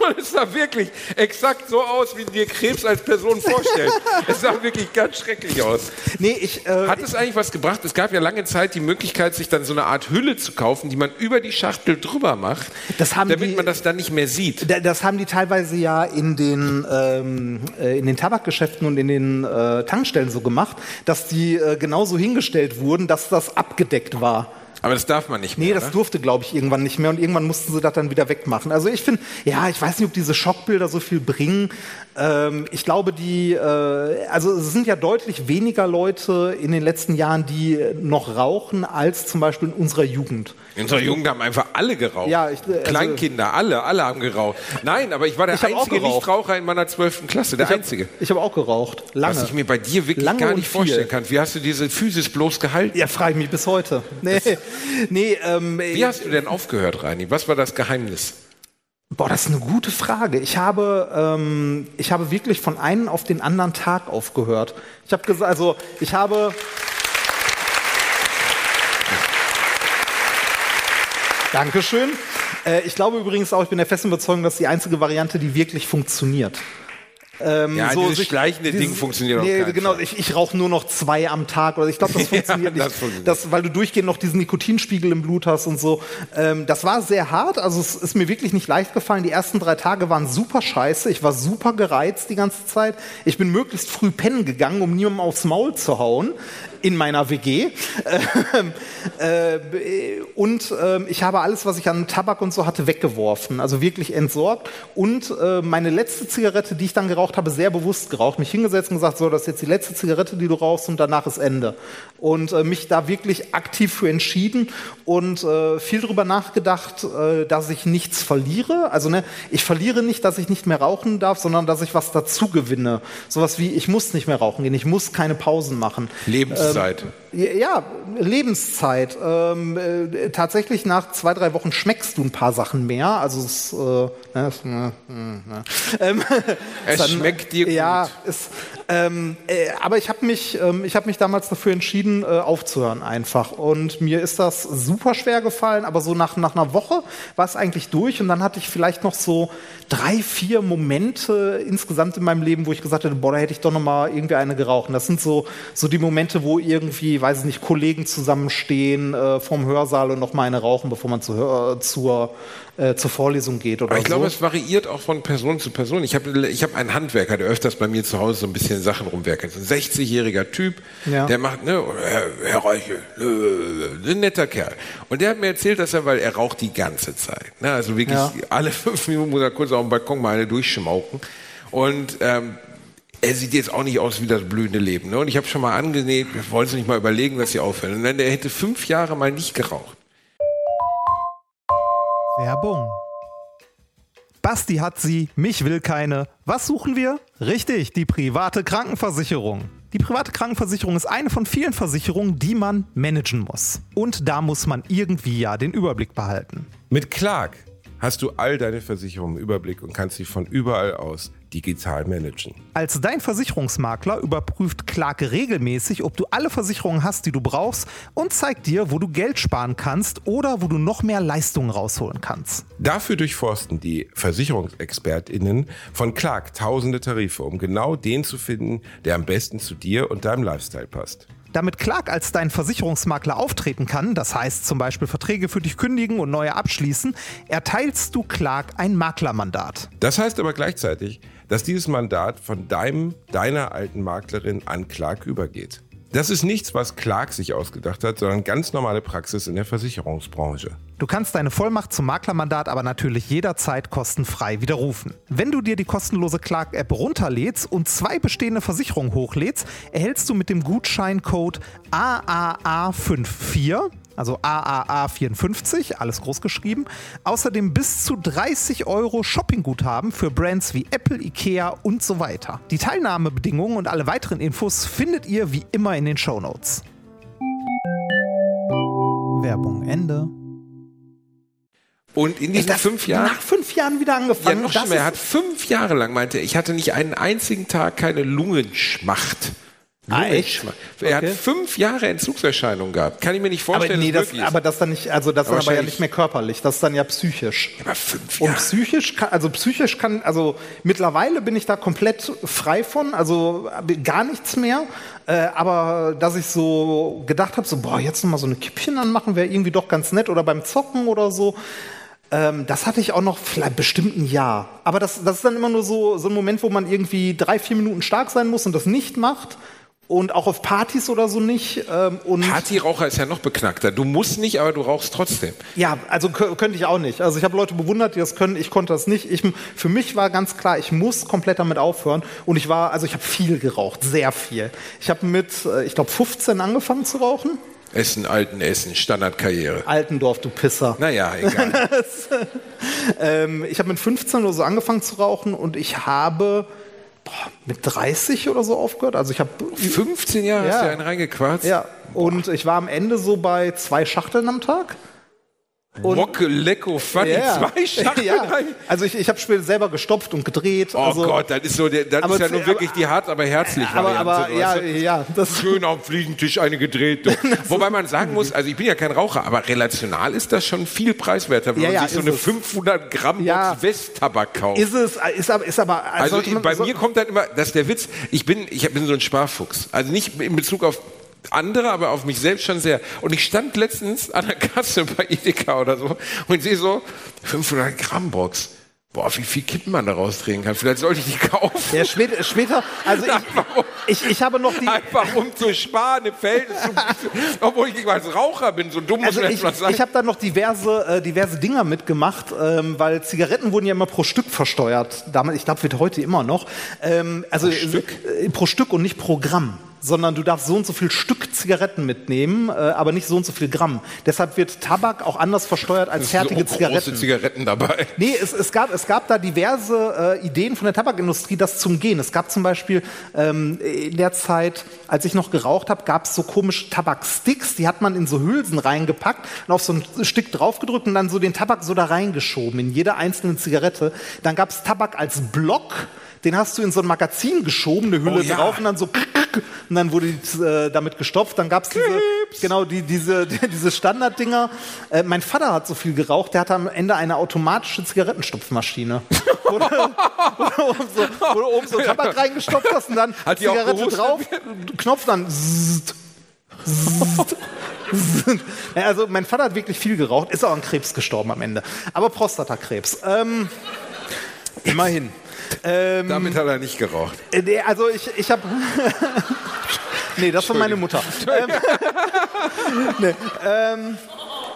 B: Und es sah wirklich exakt so aus, wie du dir Krebs als Person vorstellst. Es sah wirklich ganz schrecklich aus.
D: nee, ich, äh,
B: Hat es eigentlich was gebracht? Es gab ja lange Zeit die Möglichkeit, sich dann so eine Art Hülle zu kaufen, die man über die Schachtel drüber macht,
D: Das haben
B: damit
D: die-
B: man das dann nicht mehr sieht.
D: Da- Das haben die teilweise ja in den, ähm, äh, in den Tabakgeschäften und in den äh, Tankstellen so gemacht, dass die äh, genauso hingestellt wurden, dass das abgedeckt war.
B: Aber das darf man nicht mehr.
D: Nee, das
B: ne?
D: durfte, glaube ich, irgendwann nicht mehr und irgendwann mussten sie das dann wieder wegmachen. Also ich finde, ja, ich weiß nicht, ob diese Schockbilder so viel bringen. Ähm, ich glaube, die, äh, also es sind ja deutlich weniger Leute in den letzten Jahren, die noch rauchen, als zum Beispiel in unserer Jugend.
B: In unserer Jugend haben einfach alle geraucht.
D: Ja, ich- also-
B: Kleinkinder, alle, alle haben geraucht. Nein, aber ich war der
D: Ich
B: einzige. Nichtraucher in meiner zwölften Klasse, der
D: Ich hab-
B: einzige.
D: Ich habe auch geraucht. Lange.
B: Was ich mir bei dir wirklich
D: Lange
B: gar nicht vorstellen kann. Wie hast du diese Physis bloß gehalten?
D: ja, frage ich mich bis heute. Nee, nee ähm,
B: Wie hast du denn aufgehört, Reini? Was war das Geheimnis?
D: Boah, das ist eine gute Frage. Ich habe, ähm, ich habe wirklich von einem auf den anderen Tag aufgehört. Ich habe gesagt, also ich habe. Dankeschön. Äh, ich glaube übrigens auch, ich bin der festen Überzeugung, dass die einzige Variante, die wirklich funktioniert. Ähm,
B: Ja,
D: so
B: dieses
D: sich-
B: schleichende Ding funktioniert
D: nee,
B: keinen
D: genau,
B: Fall.
D: ich, ich rauche nur noch zwei am Tag oder ich glaube, das funktioniert
B: das
D: nicht.
B: funktioniert.
D: Das, weil du durchgehend noch diesen Nikotinspiegel im Blut hast und so. Ähm, das war sehr hart, also es ist mir wirklich nicht leicht gefallen. Die ersten drei Tage waren super scheiße. Ich war super gereizt die ganze Zeit. Ich bin möglichst früh pennen gegangen, um niemandem aufs Maul zu hauen in meiner WG. Ähm, äh, und ähm, ich habe alles, was ich an Tabak und so hatte, weggeworfen. Also wirklich entsorgt. Und äh, meine letzte Zigarette, die ich dann geraucht habe, sehr bewusst geraucht. Mich hingesetzt und gesagt, so, das ist jetzt die letzte Zigarette, die du rauchst und danach ist Ende. Und äh, mich da wirklich aktiv für entschieden und viel drüber nachgedacht, dass ich nichts verliere. Also ne, ich verliere nicht, dass ich nicht mehr rauchen darf, sondern dass ich was dazu gewinne. Sowas wie, ich muss nicht mehr rauchen gehen, ich muss keine Pausen machen.
B: Lebenszeit.
D: Ja, Lebenszeit. Ähm, äh, tatsächlich nach zwei, drei Wochen schmeckst du ein paar Sachen mehr. Also es, äh, ne, es, ne, ne, ne. Ähm,
B: Es
D: dann,
B: schmeckt dir
D: Ja,
B: gut.
D: es, ähm, äh, aber ich habe mich, ähm, ich habe mich damals dafür entschieden, äh, aufzuhören einfach. Und mir ist das super schwer gefallen. Aber so nach nach einer Woche war es eigentlich durch. Und dann hatte ich vielleicht noch so drei, vier Momente insgesamt in meinem Leben, wo ich gesagt hätte, boah, da hätte ich doch noch mal irgendwie eine geraucht. Und das sind so so die Momente, wo irgendwie, weiß ich nicht, Kollegen zusammenstehen äh, vorm Hörsaal und noch mal eine rauchen, bevor man zur Hör zur äh, zur Vorlesung geht oder
B: Aber ich glaube,
D: so.
B: es variiert auch von Person zu Person. Ich habe ich hab einen Handwerker, der öfters bei mir zu Hause so ein bisschen Sachen rumwerkelt. So ein 60-jähriger Typ,
D: Ja.
B: der macht, ne, Herr, Herr Reiche, äh, ein netter Kerl. Und der hat mir erzählt, dass er, weil er raucht die ganze Zeit. Ne, also wirklich
D: Ja.
B: alle fünf Minuten muss er kurz auf dem Balkon mal eine durchschmauken. Und ähm, er sieht jetzt auch nicht aus wie das blühende Leben. Ne? Und ich habe schon mal angenäht, wir wollen Sie nicht mal überlegen, dass Sie aufhören. Und dann, der hätte fünf Jahre mal nicht geraucht.
A: Werbung. Basti hat sie, mich will keine. Was suchen wir? Richtig, die private Krankenversicherung. Die private Krankenversicherung ist eine von vielen Versicherungen, die man managen muss. Und da muss man irgendwie ja den Überblick behalten.
B: Mit Clark hast du all deine Versicherungen im Überblick und kannst sie von überall aus digital managen.
A: Als dein Versicherungsmakler überprüft Clark regelmäßig, ob du alle Versicherungen hast, die du brauchst und zeigt dir, wo du Geld sparen kannst oder wo du noch mehr Leistungen rausholen kannst.
B: Dafür durchforsten die VersicherungsexpertInnen von Clark tausende Tarife, um genau den zu finden, der am besten zu dir und deinem Lifestyle passt.
A: Damit Clark als dein Versicherungsmakler auftreten kann, das heißt zum Beispiel Verträge für dich kündigen und neue abschließen, erteilst du Clark ein Maklermandat.
B: Das heißt aber gleichzeitig, dass dieses Mandat von deinem, deiner alten Maklerin an Clark übergeht. Das ist nichts, was Clark sich ausgedacht hat, sondern ganz normale Praxis in der Versicherungsbranche.
A: Du kannst deine Vollmacht zum Maklermandat aber natürlich jederzeit kostenfrei widerrufen. Wenn du dir die kostenlose Clark-App runterlädst und zwei bestehende Versicherungen hochlädst, erhältst du mit dem Gutscheincode AAA54 also AAA54, alles groß geschrieben. Außerdem bis zu 30 Euro Shoppingguthaben für Brands wie Apple, Ikea und so weiter. Die Teilnahmebedingungen und alle weiteren Infos findet ihr wie immer in den Show Notes. Werbung Ende.
B: Und in diesen
D: Das-
B: fünf Jahren.
D: Nach fünf Jahren wieder
B: Ja,
D: angefangen.
B: noch
D: Das
B: schlimmer. Er hat fünf Jahre lang meinte, er, ich hatte nicht einen einzigen Tag keine Lungenschmacht.
D: Ah, echt?
B: Er
D: Okay.
B: hat fünf Jahre Entzugserscheinungen gehabt. Kann ich mir nicht
D: aber
B: vorstellen,
D: nee,
B: dass
D: das, aber das dann nicht, also das dann aber ja nicht mehr körperlich, das ist dann ja psychisch.
B: Aber fünf
D: Und
B: Jahre.
D: psychisch kann, also psychisch kann, also mittlerweile bin ich da komplett frei von, also gar nichts mehr. Äh, aber dass ich so gedacht habe, so boah, jetzt noch mal so eine Kippchen anmachen wäre irgendwie doch ganz nett oder beim Zocken oder so. Ähm, das hatte ich auch noch vielleicht bestimmt ein Jahr. Aber das, das ist dann immer nur so, so ein Moment, wo man irgendwie drei, vier Minuten stark sein muss und das nicht macht. Und auch auf Partys oder so nicht. Ähm,
B: Partyraucher ist ja noch beknackter. Du musst nicht, aber du rauchst trotzdem.
D: Ja, also kö- könnte ich auch nicht. Also ich habe Leute bewundert, die das können. Ich konnte das nicht. Ich, für mich war ganz klar, ich muss komplett damit aufhören. Und ich war, also ich habe viel geraucht, sehr viel. Ich habe mit, äh, ich glaube, 15 angefangen zu rauchen.
B: Essen, alten Essen, Standardkarriere.
D: Altendorf, du Pisser.
B: Naja, egal.
D: Ähm, ich habe mit 15 oder so angefangen zu rauchen und ich habe mit 30 oder so aufgehört. Also ich habe
B: 15 Jahre hast
D: Ja.
B: du einen reingequarzt.
D: ja und ich war am Ende so bei zwei Schachteln am Tag.
B: Rocke, Lecko, Funny, zwei Schachteln
D: ja. Also ich, ich habe später selber gestopft und gedreht.
B: Oh
D: also,
B: Gott, das ist so, das
D: Aber
B: ist ja nur wirklich die hart, aber herzlich
D: Aber,
B: Variante.
D: aber ja, ja, das
B: Schön am Fliegentisch eine gedreht. Wobei man sagen muss, also ich bin ja kein Raucher, aber relational ist das schon viel preiswerter, wenn
D: Ja,
B: man
D: ja,
B: sich so eine
D: es.
B: 500 Gramm
D: Ja.
B: Westtabak kauft.
D: ist es, ist aber, ist aber
B: Also
D: man-
B: bei
D: so-
B: mir kommt dann immer, das ist der Witz, ich bin, ich bin so ein Sparfuchs. Also nicht in Bezug auf andere, aber auf mich selbst schon sehr. Und ich stand letztens an der Kasse bei Edeka oder so und sehe so 500 Gramm Box. Boah, wie viel Kippen man da rausdrehen kann. Vielleicht sollte ich die kaufen.
D: ja, später, später, also ich, ich, ich habe noch die,
B: Einfach um zu sparen, im Verhältnis zu, obwohl ich als Raucher bin, so dumm muss
D: also
B: man
D: ich,
B: mal sein.
D: ich habe da noch diverse, äh, diverse Dinger mitgemacht, ähm, weil Zigaretten wurden ja immer pro Stück versteuert. Damals, ich glaube, wird heute immer noch. Ähm, also pro Stück? Äh, pro Stück und nicht pro Gramm. Sondern du darfst so und so viel Stück Zigaretten mitnehmen, äh, aber nicht so und so viel Gramm. Deshalb wird Tabak auch anders versteuert als fertige
B: so
D: Zigaretten.
B: große Zigaretten dabei.
D: Nee, es, es, gab, es gab da diverse äh, Ideen von der Tabakindustrie, das zum Gehen. Es gab zum Beispiel ähm, in der Zeit, als ich noch geraucht habe, gab es so komische Tabaksticks, die hat man in so Hülsen reingepackt und auf so ein Stück draufgedrückt und dann so den Tabak so da reingeschoben in jede einzelne Zigarette. Dann gab es Tabak als Block. Den hast du in so ein Magazin geschoben, eine Hülle
B: Oh ja.
D: drauf und dann so und dann wurde die, äh, damit gestopft. Dann gab es diese, genau die, diese, diese Standarddinger. Äh, mein Vater hat so viel geraucht, der hatte am Ende eine automatische Zigarettenstopfmaschine. wo, du, oben so, wo du oben so Tabak reingestopft hast und dann
B: Hat die
D: Zigarette drauf, Knopf dann. Zzt, zzt, zzt. Ja, also mein Vater hat wirklich viel geraucht, ist auch an Krebs gestorben am Ende. Aber Prostatakrebs. Ähm, immerhin. Ähm,
B: Damit hat er nicht geraucht.
D: äh, nee, also ich, ich habe. nee, das war meine Mutter. Ähm, nee, ähm,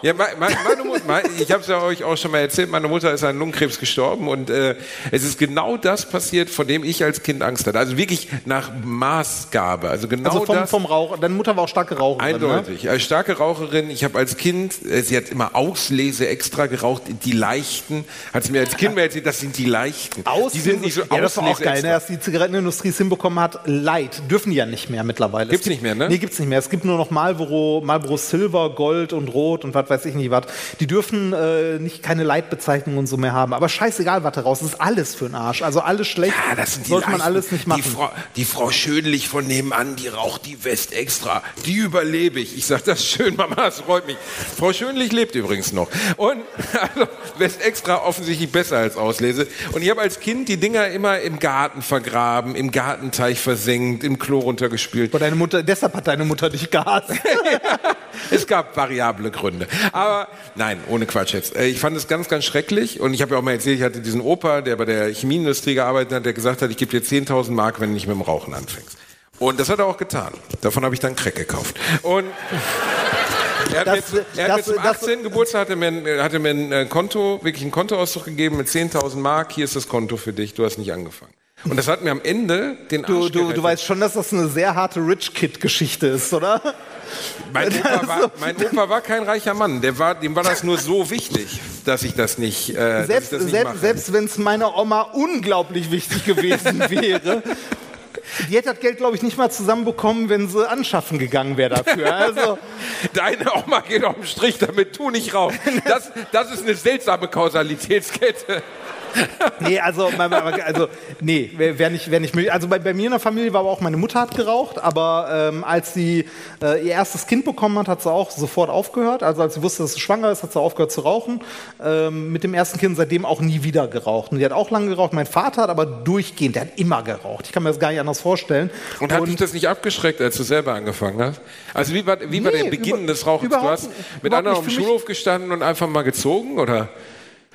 B: Ja, me- me- meine Mutter, ich habe es ja euch auch schon mal erzählt, meine Mutter ist an Lungenkrebs gestorben und äh, es ist genau das passiert, vor dem ich als Kind Angst hatte. Also wirklich nach Maßgabe. Also genau
D: Also vom,
B: das.
D: vom Rauch. Deine Mutter war auch starke Raucherin. Ne?
B: Eindeutig. Als starke Raucherin, ich habe als Kind, äh, sie hat immer Auslese extra geraucht, die leichten. Hat sie mir als Kind mal erzählt, das sind die leichten.
D: Auslese,
B: die sind nicht so
D: ja, das war auch geil, ne, dass die Zigarettenindustrie es hinbekommen hat. Light dürfen die ja nicht mehr mittlerweile.
B: Gibt's
D: Es gibt-
B: nicht mehr, ne?
D: Nee, gibt's nicht mehr. Es gibt nur noch Marlboro, Marlboro Silver, Gold und Rot und was weiß ich nicht was. Die dürfen äh, nicht keine Leitbezeichnung und so mehr haben. Aber scheißegal, was raus ist. Alles für den Arsch. Also alles schlecht.
B: Ja, das sind die
D: Sollte man alles nicht machen.
B: Die Frau, die Frau Schönlich von nebenan, die raucht die West extra. Die überlebe ich. Ich sag das schön, Mama, das freut mich. Frau Schönlich lebt übrigens noch. Und also, West extra offensichtlich besser als Auslese. Und ich habe als Kind die Dinger immer im Garten vergraben, im Gartenteich versenkt, im Klo runtergespült.
D: Aber deine Mutter, deshalb hat deine Mutter dich gehasst.
B: Es gab variable Gründe. Aber nein, ohne Quatsch jetzt. Äh, Ich fand es ganz, ganz schrecklich. Und ich habe ja auch mal erzählt, ich hatte diesen Opa, der bei der Chemieindustrie gearbeitet hat, der gesagt hat, ich gebe dir 10.000 Mark, wenn du nicht mit dem Rauchen anfängst. Und das hat er auch getan. Davon habe ich dann Crack gekauft. Und er hat,
D: Das-
B: mir, zu- er hat
D: das-
B: mir zum
D: das-
B: 18. Geburtstag hat er mir, ein- hat er mir ein äh, Konto, wirklich einen Kontoauszug gegeben mit 10.000 Mark. Hier ist das Konto für dich. Du hast nicht angefangen. Und das hat mir am Ende den Arsch
D: Du, du, du weißt schon, dass das eine sehr harte Rich Kid-Geschichte ist, oder?
B: Mein Opa, war, mein Opa war kein reicher Mann. Der war, dem war das nur so wichtig, dass ich das nicht, äh,
D: Selbst,
B: das nicht
D: selbst, selbst wenn es meiner Oma unglaublich wichtig gewesen wäre. Die hätte das Geld, glaube ich, nicht mal zusammenbekommen, wenn sie anschaffen gegangen wäre dafür. Also,
B: Deine Oma geht auf den Strich, damit tu nicht raus. Das, das ist eine seltsame Kausalitätskette.
D: Nee, also, also nee, wäre nicht, wär nicht möglich. Also bei, bei mir in der Familie war aber auch meine Mutter hat geraucht, aber ähm, als sie äh, ihr erstes Kind bekommen hat, hat sie auch sofort aufgehört. Also als sie wusste, dass sie schwanger ist, hat sie aufgehört zu rauchen. Ähm, mit dem ersten Kind seitdem auch nie wieder geraucht. Und die hat auch lange geraucht. Mein Vater hat aber durchgehend, der hat immer geraucht. Ich kann mir das gar nicht anders vorstellen.
B: Und hat dich das nicht abgeschreckt, als du selber angefangen hast? Also wie war, wie war
D: Nee,
B: der Beginn
D: über-
B: des Rauchens? Du hast mit anderen auf dem Schulhof gestanden und einfach mal gezogen, oder?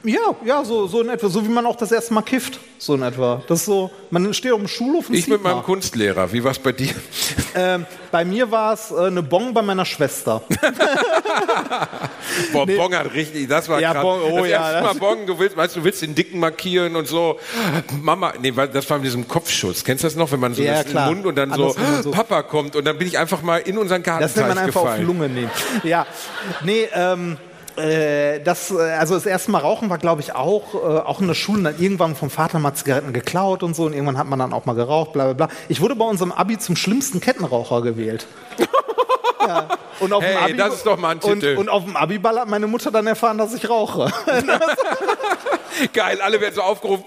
D: Ja, ja, so, so in etwa. So wie man auch das erste Mal kifft. So in etwa. Das ist so, man steht auf dem Schulhof und
B: Ich mit meinem. Kunstlehrer. Wie war es bei dir?
D: ähm, Bei mir war es äh, eine Bon bei meiner Schwester.
B: Boah, Bong hat richtig, das war
D: Ja,
B: krass.
D: Bong, oh
B: das
D: ja,
B: erste Mal
D: das-
B: Bong, du willst, weißt du, willst den Dicken markieren und so. Mama, nee, das war mit diesem Kopfschuss. Kennst du das noch, wenn man so
D: Ja,
B: das. Mund und dann so,
D: so-
B: Papa kommt und dann bin ich einfach mal in unseren
D: Das
B: Gartenteich
D: nennt man einfach auf
B: gefallen.
D: Lunge nehmen. Ja, nee, ähm, äh, das, äh, also das erste Mal rauchen war, glaube ich, auch, äh, auch in der Schule. Dann irgendwann vom Vater mal Zigaretten geklaut und so. Und irgendwann hat man dann auch mal geraucht, bla bla bla. Ich wurde bei unserem Abi zum schlimmsten Kettenraucher gewählt. ja. Und auf dem
B: Hey,
D: Abi
B: das ist doch mal ein
D: und,
B: Titel.
D: und auf dem Abiball hat meine Mutter dann erfahren, dass ich rauche.
B: Geil, alle werden so aufgerufen.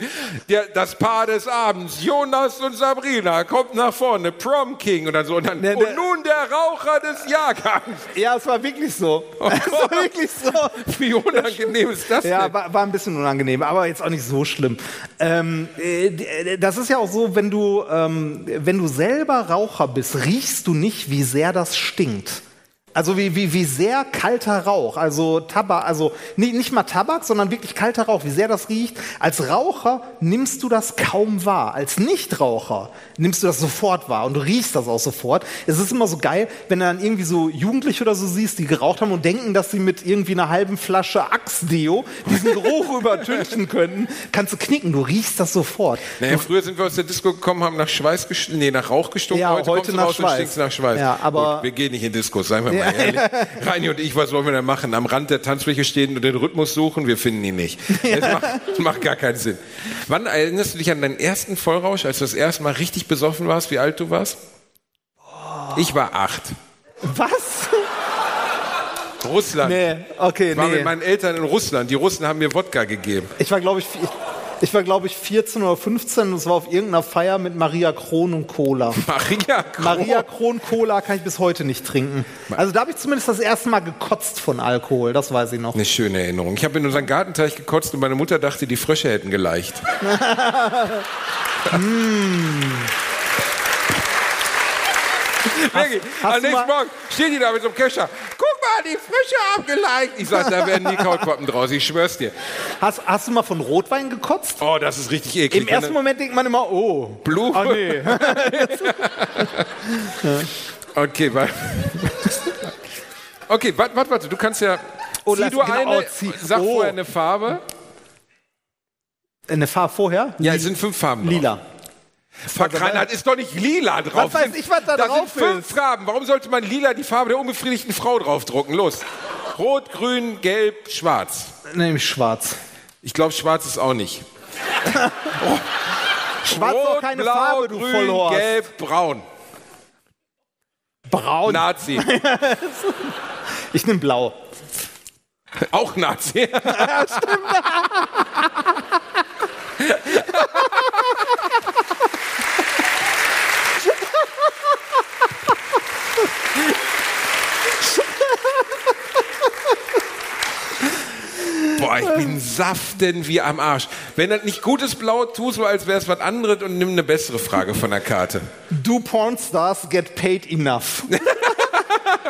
B: Der, das Paar des Abends, Jonas und Sabrina, kommt nach vorne, Prom King und dann so. Und, dann,
D: Ne,
B: und
D: ne.
B: nun der Raucher des Jahrgangs.
D: ja, es war wirklich so. es war wirklich so.
B: Wie unangenehm ist das
D: Ja,
B: denn?
D: war, war ein bisschen unangenehm, aber jetzt auch nicht so schlimm. Ähm, äh, das ist ja auch so, wenn du, ähm, wenn du selber Raucher bist, riechst du nicht, wie sehr das stinkt bedingt also wie, wie, wie sehr kalter Rauch, also Tabak, also nicht, nicht mal Tabak, sondern wirklich kalter Rauch, wie sehr das riecht. Als Raucher nimmst du das kaum wahr. Als Nichtraucher nimmst du das sofort wahr und du riechst das auch sofort. Es ist immer so geil, wenn du dann irgendwie so Jugendliche oder so siehst, die geraucht haben und denken, dass sie mit irgendwie einer halben Flasche Axe-Deo diesen Geruch übertünchen könnten, kannst du knicken, du riechst das sofort.
B: Naja, früher sind wir aus der Disco gekommen, haben nach Schweiß gestunken, nee, nach Rauch gestunken.
D: Ja,
B: heute,
D: heute
B: du
D: nach Schweiß.
B: nach Schweiß.
D: Ja, aber-
B: Gut, wir gehen nicht in Diskos, seien wir mal ehrlich. Reini und ich, was wollen wir da machen? Am Rand der Tanzfläche stehen und den Rhythmus suchen? Wir finden ihn nicht. Das macht, macht gar keinen Sinn. Wann erinnerst du dich an deinen ersten Vollrausch, als du das erste Mal richtig besoffen warst, wie alt du warst? Ich war acht.
D: Was?
B: Russland.
D: Nee, okay,
B: Ich war
D: nee.
B: mit meinen Eltern in Russland. Die Russen haben mir Wodka gegeben.
D: Ich war, glaube ich, ich, war, glaube ich, 14 oder 15 und es war auf irgendeiner Feier mit Maria Kron und Cola.
B: Maria Kron.
D: Maria Kron Cola kann ich bis heute nicht trinken. Also da habe ich zumindest das erste Mal gekotzt von Alkohol, das weiß ich noch.
B: Eine schöne Erinnerung. Ich habe in unseren Gartenteich gekotzt und meine Mutter dachte, die Frösche hätten geleicht. Wirklich,
D: hast
B: am nächsten Morgen steht die da mit so einem Kescher. Guck mal, die Frösche haben geleicht. Ich sag, da werden nie Kaulquappen draus, ich schwör's dir.
D: Hast, hast du mal von Rotwein gekotzt?
B: Oh, das ist richtig eklig.
D: Im ersten Moment denkt man immer, oh.
B: Blue.
D: Ah, nee.
B: Okay, warte. Okay, warte, warte, warte. Du kannst ja.
D: Oh,
B: zieh du
D: genau,
B: eine,
D: oh, zieh-
B: sag
D: oh.
B: vorher eine Farbe.
D: Eine Farbe vorher?
B: Ja, es sind fünf Farben drauf. Verkreinert ist doch nicht lila drauf.
D: Was weiß ich, was da
B: das
D: drauf
B: sind fünf
D: ist?
B: Farben. Warum sollte man lila die Farbe der unbefriedigten Frau draufdrucken? Los. Rot, grün, gelb, schwarz.
D: Nämlich schwarz.
B: Ich glaube, schwarz ist auch nicht.
D: Schwarz ist
B: Rot,
D: doch keine
B: blau,
D: Farbe, du
B: grün,
D: Vollhorst.
B: gelb, braun.
D: Braun.
B: Nazi.
D: Ich nehme blau.
B: auch Nazi. Boah, ich bin saften wie am Arsch. Wenn das nicht gutes Blau, tu so, als wäre es was anderes und nimm eine bessere Frage von der Karte.
D: Do Pornstars get paid enough?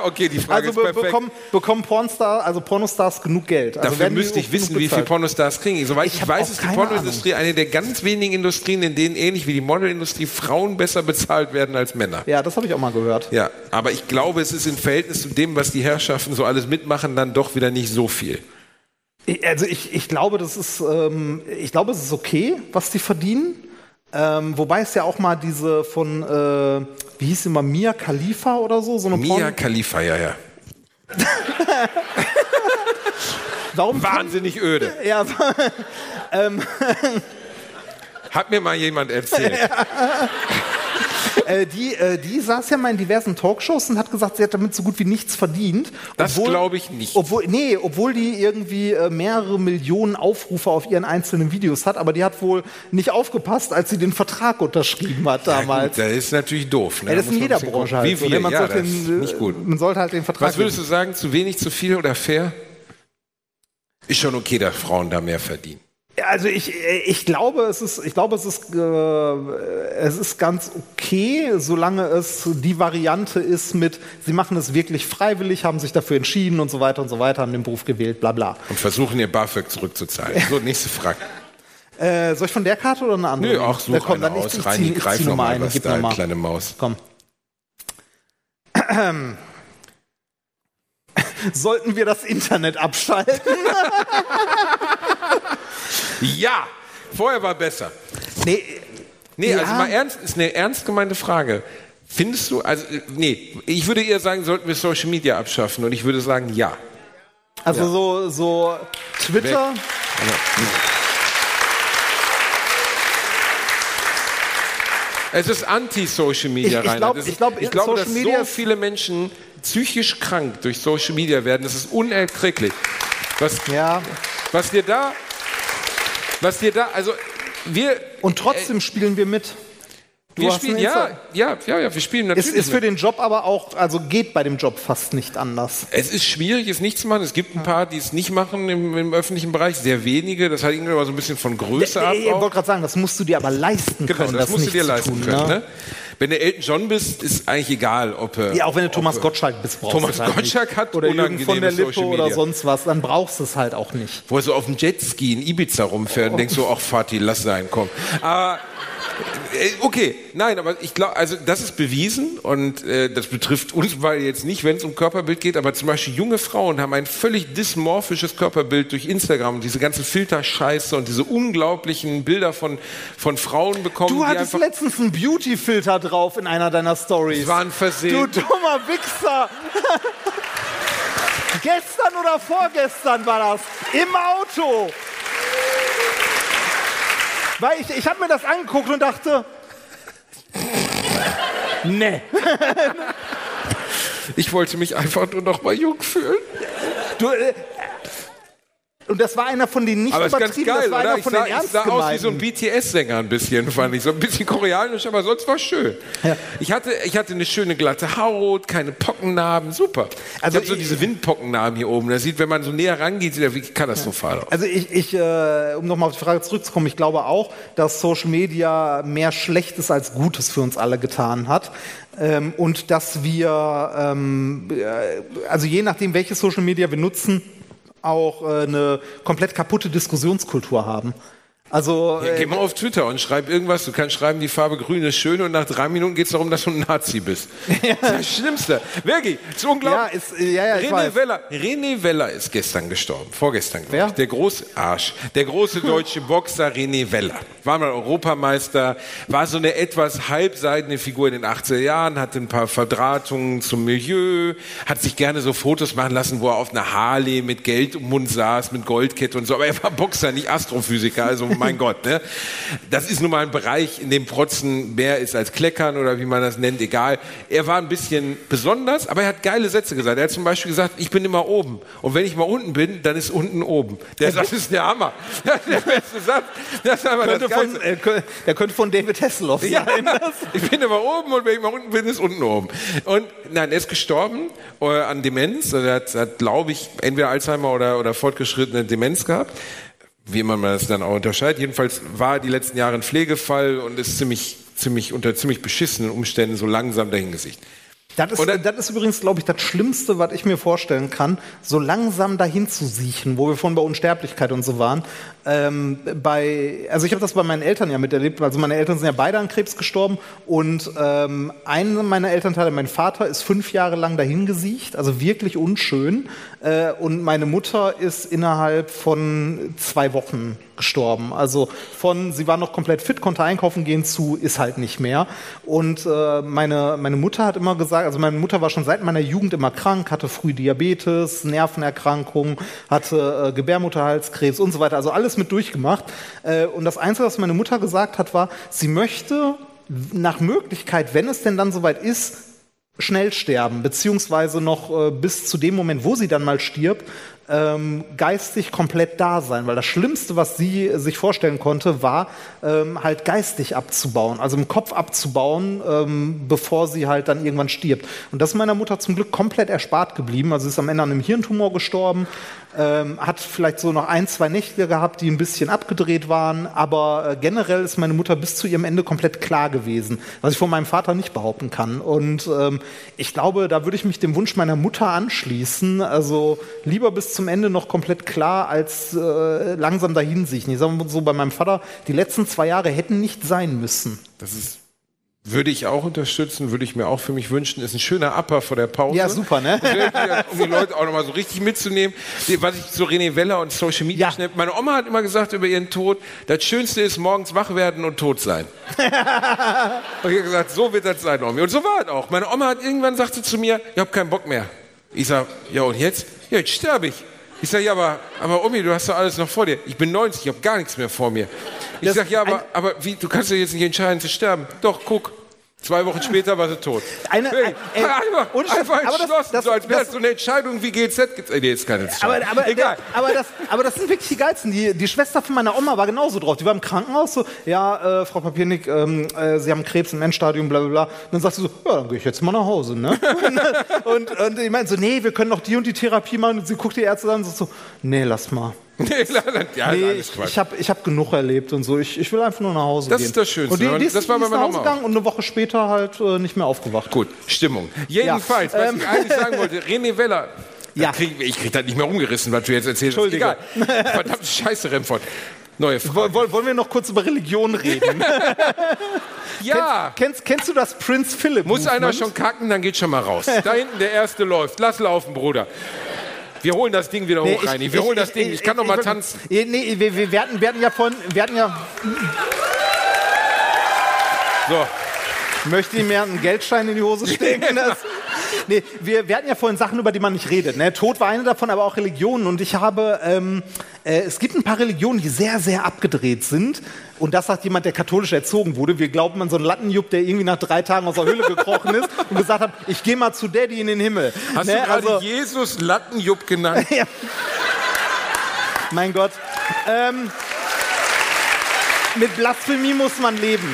B: Okay, die Frage
D: Also
B: ist perfekt.
D: bekommen, bekommen Pornstar, also Pornostars genug Geld? Also
B: Dafür müsste ich wissen, wie viel? Pornostars kriegen. Soweit ich,
D: Ich
B: weiß, ist die Pornoindustrie eine der ganz wenigen Industrien, in denen ähnlich wie die Modelindustrie Frauen besser bezahlt werden als Männer.
D: Ja, das habe ich auch mal gehört.
B: Ja, aber ich glaube, es ist im Verhältnis zu dem, was die Herrschaften so alles mitmachen, dann doch wieder nicht so viel.
D: Also ich, ich glaube, das ist, ähm, ich glaube, es ist okay, was die verdienen. Ähm, wobei es ja auch mal diese von, äh, wie hieß sie mal, Mia Khalifa oder so, so eine
B: Mia
D: Porn.
B: Khalifa, ja, ja.
D: Warum
B: Wahnsinnig öde.
D: Ja,
B: Hat mir mal jemand erzählt.
D: Äh, die, äh, die saß ja mal in diversen Talkshows und hat gesagt, sie hat damit so gut wie nichts verdient.
B: Das
D: Obwohl-
B: glaube ich nicht.
D: Obwohl, nee, obwohl die irgendwie äh, mehrere Millionen Aufrufe auf ihren einzelnen Videos hat, aber die hat wohl nicht aufgepasst, als sie den Vertrag unterschrieben hat damals.
B: Ja, gut, das ist natürlich doof. Ne?
D: Ja, das ist in jeder Branche halt
B: Wie
D: so,
B: viel?
D: ne? Man
B: ja,
D: sollte
B: das ist
D: den, äh,
B: nicht gut.
D: Man sollte halt den Vertrag.
B: Was würdest du sagen, zu wenig, zu viel oder fair? Ist schon okay, dass Frauen da mehr verdienen.
D: Also ich, ich glaube, es ist, ich glaube, es ist, äh, es ist ganz okay, solange es die Variante ist mit, sie machen es wirklich freiwillig, haben sich dafür entschieden und so weiter und so weiter, haben den Beruf gewählt, bla bla.
B: Und versuchen ihr BAföG zurückzuzahlen. So, nächste Frage.
D: Äh, soll ich von der Karte oder eine andere?
B: Nö, auch such
D: Ja, komm,
B: eine
D: dann ich-
B: aus.
D: ich
B: Reini,
D: zieh- ich
B: greif
D: zieh
B: noch
D: noch mal
B: mal
D: eine,
B: was
D: gib
B: da,
D: noch mal.
B: kleine Maus.
D: Komm. Sollten wir das Internet abschalten?
B: Ja! Vorher war besser.
D: nee,
B: Nee,
D: Ja.
B: also mal ernst, ist eine ernst gemeinte Frage. Findest du, also, nee, ich würde eher sagen, sollten wir Social Media abschaffen und ich würde sagen, ja.
D: also so, so Twitter.
B: Es ist anti-Social Media,
D: Ich- ich
B: Rainer.
D: glaub-
B: Das
D: ich
B: ist-
D: glaub,
B: ich glaube,
D: Social
B: dass
D: Media
B: so viele Menschen psychisch krank durch Social Media werden. Das ist unerträglich. Was,
D: Ja.
B: was dir da, was dir da, also wir,
D: Und trotzdem spielen wir mit. Du
B: wir spielen, ja, ja, ja, ja, wir spielen natürlich.
D: Ist, ist für den Job aber auch, also geht bei dem Job fast nicht anders.
B: Es ist schwierig, es nicht zu machen. Es gibt ein paar, die es nicht machen im, im öffentlichen Bereich, sehr wenige. Das hat irgendwie aber so ein bisschen von Größe ab.
D: Ich wollte gerade sagen, das musst du dir aber leisten
B: Genau,
D: können.
B: das musst du dir leisten
D: tun,
B: können.
D: ne?
B: Ne? Wenn du Elton John bist, ist eigentlich egal, ob äh,
D: Ja, auch wenn du Thomas Gottschalk bist, brauchst
B: Thomas
D: halt
B: Gottschalk
D: nicht.
B: hat
D: oder Jürgen von der Lippe oder sonst was, dann brauchst du es halt auch nicht.
B: wo er so auf dem Jetski in Ibiza rumfährt und denkst so, ach Fatih, lass sein, komm. Aber äh, okay, nein, aber ich glaube, also das ist bewiesen und äh, das betrifft uns weil jetzt nicht, wenn es um Körperbild geht, aber zum Beispiel junge Frauen haben ein völlig dysmorphisches Körperbild durch Instagram und diese ganze Filterscheiße und diese unglaublichen Bilder von, von Frauen bekommen,
D: Du hattest letztens einen Beauty-Filter drauf in einer deiner Stories.
B: Das war ein Versehen.
D: Du dummer Wichser! Gestern oder vorgestern war das. Im Auto. Weil ich, ich habe mir das angeguckt und dachte, nee.
B: Ich wollte mich einfach nur noch mal jung fühlen.
D: Du, äh, und das war einer von den nicht
B: Aber ist ganz
D: übertrieben,
B: geil,
D: das war
B: oder?
D: einer
B: Ich
D: von
B: sah,
D: den
B: ich sah aus wie so ein
D: ernst
B: BTS-Sänger ein bisschen, fand ich. So ein bisschen koreanisch, aber sonst war schön.
D: Ja.
B: Ich, hatte, ich hatte eine schöne glatte Haut, keine Pockennarben, super.
D: Also
B: ich habe so diese Windpockennarben hier oben. Das sieht, wenn man so näher rangeht, sieht er wirklich katastrophal aus.
D: Also ich, ich äh, um nochmal auf die Frage zurückzukommen, ich glaube auch, dass Social Media mehr Schlechtes als Gutes für uns alle getan hat. Ähm, und dass wir, ähm, äh, also je nachdem, welche Social Media wir nutzen, auch äh, eine komplett kaputte Diskussionskultur haben. Also,
B: Ja,
D: äh,
B: geh mal auf Twitter und schreib irgendwas. Du kannst schreiben, die Farbe grün ist schön und nach drei Minuten geht es darum, dass du ein Nazi bist. Das ist das Schlimmste. Wirklich, ist
D: ja,
B: unglaublich.
D: ist, äh, ja, ja,
B: René. Weller, René Weller ist gestern gestorben, vorgestern, glaub
D: Wer?
B: ich. Der große Arsch, der große deutsche Boxer René Weller. War mal Europameister, war so eine etwas halbseidene Figur in den 80er Jahren, hatte ein paar Verdrahtungen zum Milieu, hat sich gerne so Fotos machen lassen, wo er auf einer Harley mit Geld im Mund saß, mit Goldkette und so. Aber er war Boxer, nicht Astrophysiker, also mein Gott. Ne? Das ist nun mal ein Bereich, in dem Protzen mehr ist als Kleckern oder wie man das nennt, egal. Er war ein bisschen besonders, aber er hat geile Sätze gesagt. Er hat zum Beispiel gesagt, ich bin immer oben. Und wenn ich mal unten bin, dann ist unten oben. Der Satz ist der Hammer. Das ist der beste Satz. Das ist einfach
D: könnte
B: das
D: von, äh, der könnte von David Hasselhoff sein.
B: Ja, ich bin immer oben und wenn ich mal unten bin, ist unten oben. Und nein, er ist gestorben äh, an Demenz. Also er hat, hat glaube ich, entweder Alzheimer oder, oder fortgeschrittene Demenz gehabt. Wie man das dann auch unterscheidet. Jedenfalls war die letzten Jahre ein Pflegefall und ist ziemlich, ziemlich unter ziemlich beschissenen Umständen so langsam dahingesicht.
D: Das ist, das ist übrigens, glaube ich, das Schlimmste, was ich mir vorstellen kann, so langsam dahin zu siechen, wo wir vorhin bei Unsterblichkeit und so waren. Ähm, bei, also ich habe das bei meinen Eltern ja miterlebt. Also meine Eltern sind ja beide an Krebs gestorben und ähm, einer meiner Elternteile, mein Vater, ist fünf Jahre lang dahin gesiecht, also wirklich unschön. Äh, und meine Mutter ist innerhalb von zwei Wochen gestorben. Also von, sie war noch komplett fit, konnte einkaufen gehen, zu ist halt nicht mehr. Und äh, meine, meine Mutter hat immer gesagt, also meine Mutter war schon seit meiner Jugend immer krank, hatte früh Diabetes, Nervenerkrankungen, hatte äh, Gebärmutterhalskrebs und so weiter, also alles mit durchgemacht. Äh, und das Einzige, was meine Mutter gesagt hat, war, sie möchte nach Möglichkeit, wenn es denn dann soweit ist, schnell sterben, beziehungsweise noch äh, bis zu dem Moment, wo sie dann mal stirbt, ähm, geistig komplett da sein. Weil das Schlimmste, was sie sich vorstellen konnte, war ähm, halt geistig abzubauen, also im Kopf abzubauen, ähm, bevor sie halt dann irgendwann stirbt. Und das ist meiner Mutter zum Glück komplett erspart geblieben. Also sie ist am Ende an einem Hirntumor gestorben, ähm, hat vielleicht so noch ein, zwei Nächte gehabt, die ein bisschen abgedreht waren, aber äh, generell ist meine Mutter bis zu ihrem Ende komplett klar gewesen, was ich von meinem Vater nicht behaupten kann. Und ähm, ich glaube, da würde ich mich dem Wunsch meiner Mutter anschließen. Also lieber bis zum Ende noch komplett klar, als äh, langsam dahin sich. Ich sage mal so, bei meinem Vater, die letzten zwei Jahre hätten nicht sein müssen.
B: Das ist, würde ich auch unterstützen, würde ich mir auch für mich wünschen. Ist ein schöner Upper vor der Pause.
D: Ja, super, ne?
B: um die Leute auch nochmal so richtig mitzunehmen. Was ich so René Weller und Social Media
D: Ja.
B: schnell. Meine Oma hat immer gesagt über ihren Tod, das Schönste ist morgens wach werden und tot sein. und ich habe gesagt, so wird das sein, Omi. Und so war es auch. Meine Oma hat irgendwann sagte zu mir, ich habe keinen Bock mehr. Ich sag, ja und jetzt? Ja, jetzt sterbe ich. Ich sag, ja, aber, aber Omi, du hast doch alles noch vor dir. Ich bin 90, ich habe gar nichts mehr vor mir. Ich
D: Das-
B: sag, ja, aber, aber wie, du kannst doch jetzt nicht entscheiden zu sterben. Doch, guck. Zwei Wochen später war sie tot.
D: Eine- ein- ey,
B: einfach
D: Scheiß,
B: einfach
D: aber das-
B: entschlossen,
D: das-
B: so als wäre es so eine Entscheidung wie GZ. Nee, ist keine
D: Aber,
B: Entscheidung.
D: aber,
B: Egal.
D: aber, das, aber das sind wirklich die geilsten. Die, die Schwester von meiner Oma war genauso drauf. Die war im Krankenhaus so, ja, äh, Frau Papiernick, ähm, äh, Sie haben Krebs im Endstadium, bla bla bla. Und dann sagt sie so, ja, dann gehe ich jetzt mal nach Hause. Ne? und, und ich meine so, nee, wir können noch die und die Therapie machen. Und sie guckt die Ärzte an und sagt so, nee, lass mal.
B: Nee, ja,
D: Nee,
B: alles
D: ich, ich habe ich hab genug erlebt und so. Ich, ich will einfach nur nach Hause
B: Das
D: gehen.
B: ist das Schönste.
D: Und die,
B: Und
D: die ist,
B: das war
D: die ist nach Hause gegangen und eine Woche später halt äh, nicht mehr aufgewacht.
B: Gut, Stimmung. Jedenfalls, was
D: ähm.
B: ich eigentlich sagen wollte, René Weller.
D: Ja.
B: Ja. Krieg, ich krieg das nicht mehr umgerissen, was du jetzt erzählst.
D: Entschuldige.
B: Egal. Verdammte Scheiße, Remford. Neue Frage.
D: Woll- Wollen wir noch kurz über Religion reden?
B: Ja.
D: kennst, kennst du das Prince Philip?
B: Muss einer schon kacken, dann geht schon mal raus. Da hinten der erste läuft. Lass laufen, Bruder. Wir holen das Ding wieder
D: Nee,
B: hoch, Reini. Wir holen das Ding. Ich kann noch mal tanzen.
D: Nee, wir, wir, wir, hatten, wir hatten ja von, wir hatten ja,
B: So.
D: möchte ich mir einen Geldschein in die Hose stecken? Das, nee, wir, wir hatten ja vorhin Sachen, über die man nicht redet. Ne? Tod war eine davon, aber auch Religionen. Und ich habe, ähm, äh, es gibt ein paar Religionen, die sehr, sehr abgedreht sind. Und das sagt jemand, der katholisch erzogen wurde. Wir glauben an so einen Lattenjupp, der irgendwie nach drei Tagen aus der Höhle gekrochen ist und gesagt hat, ich gehe mal zu Daddy in den Himmel.
B: Hast
D: Ne?
B: du gerade
D: Also-
B: Jesus Lattenjupp genannt?
D: Ja. Mein Gott. Ähm, mit Blasphemie muss man leben.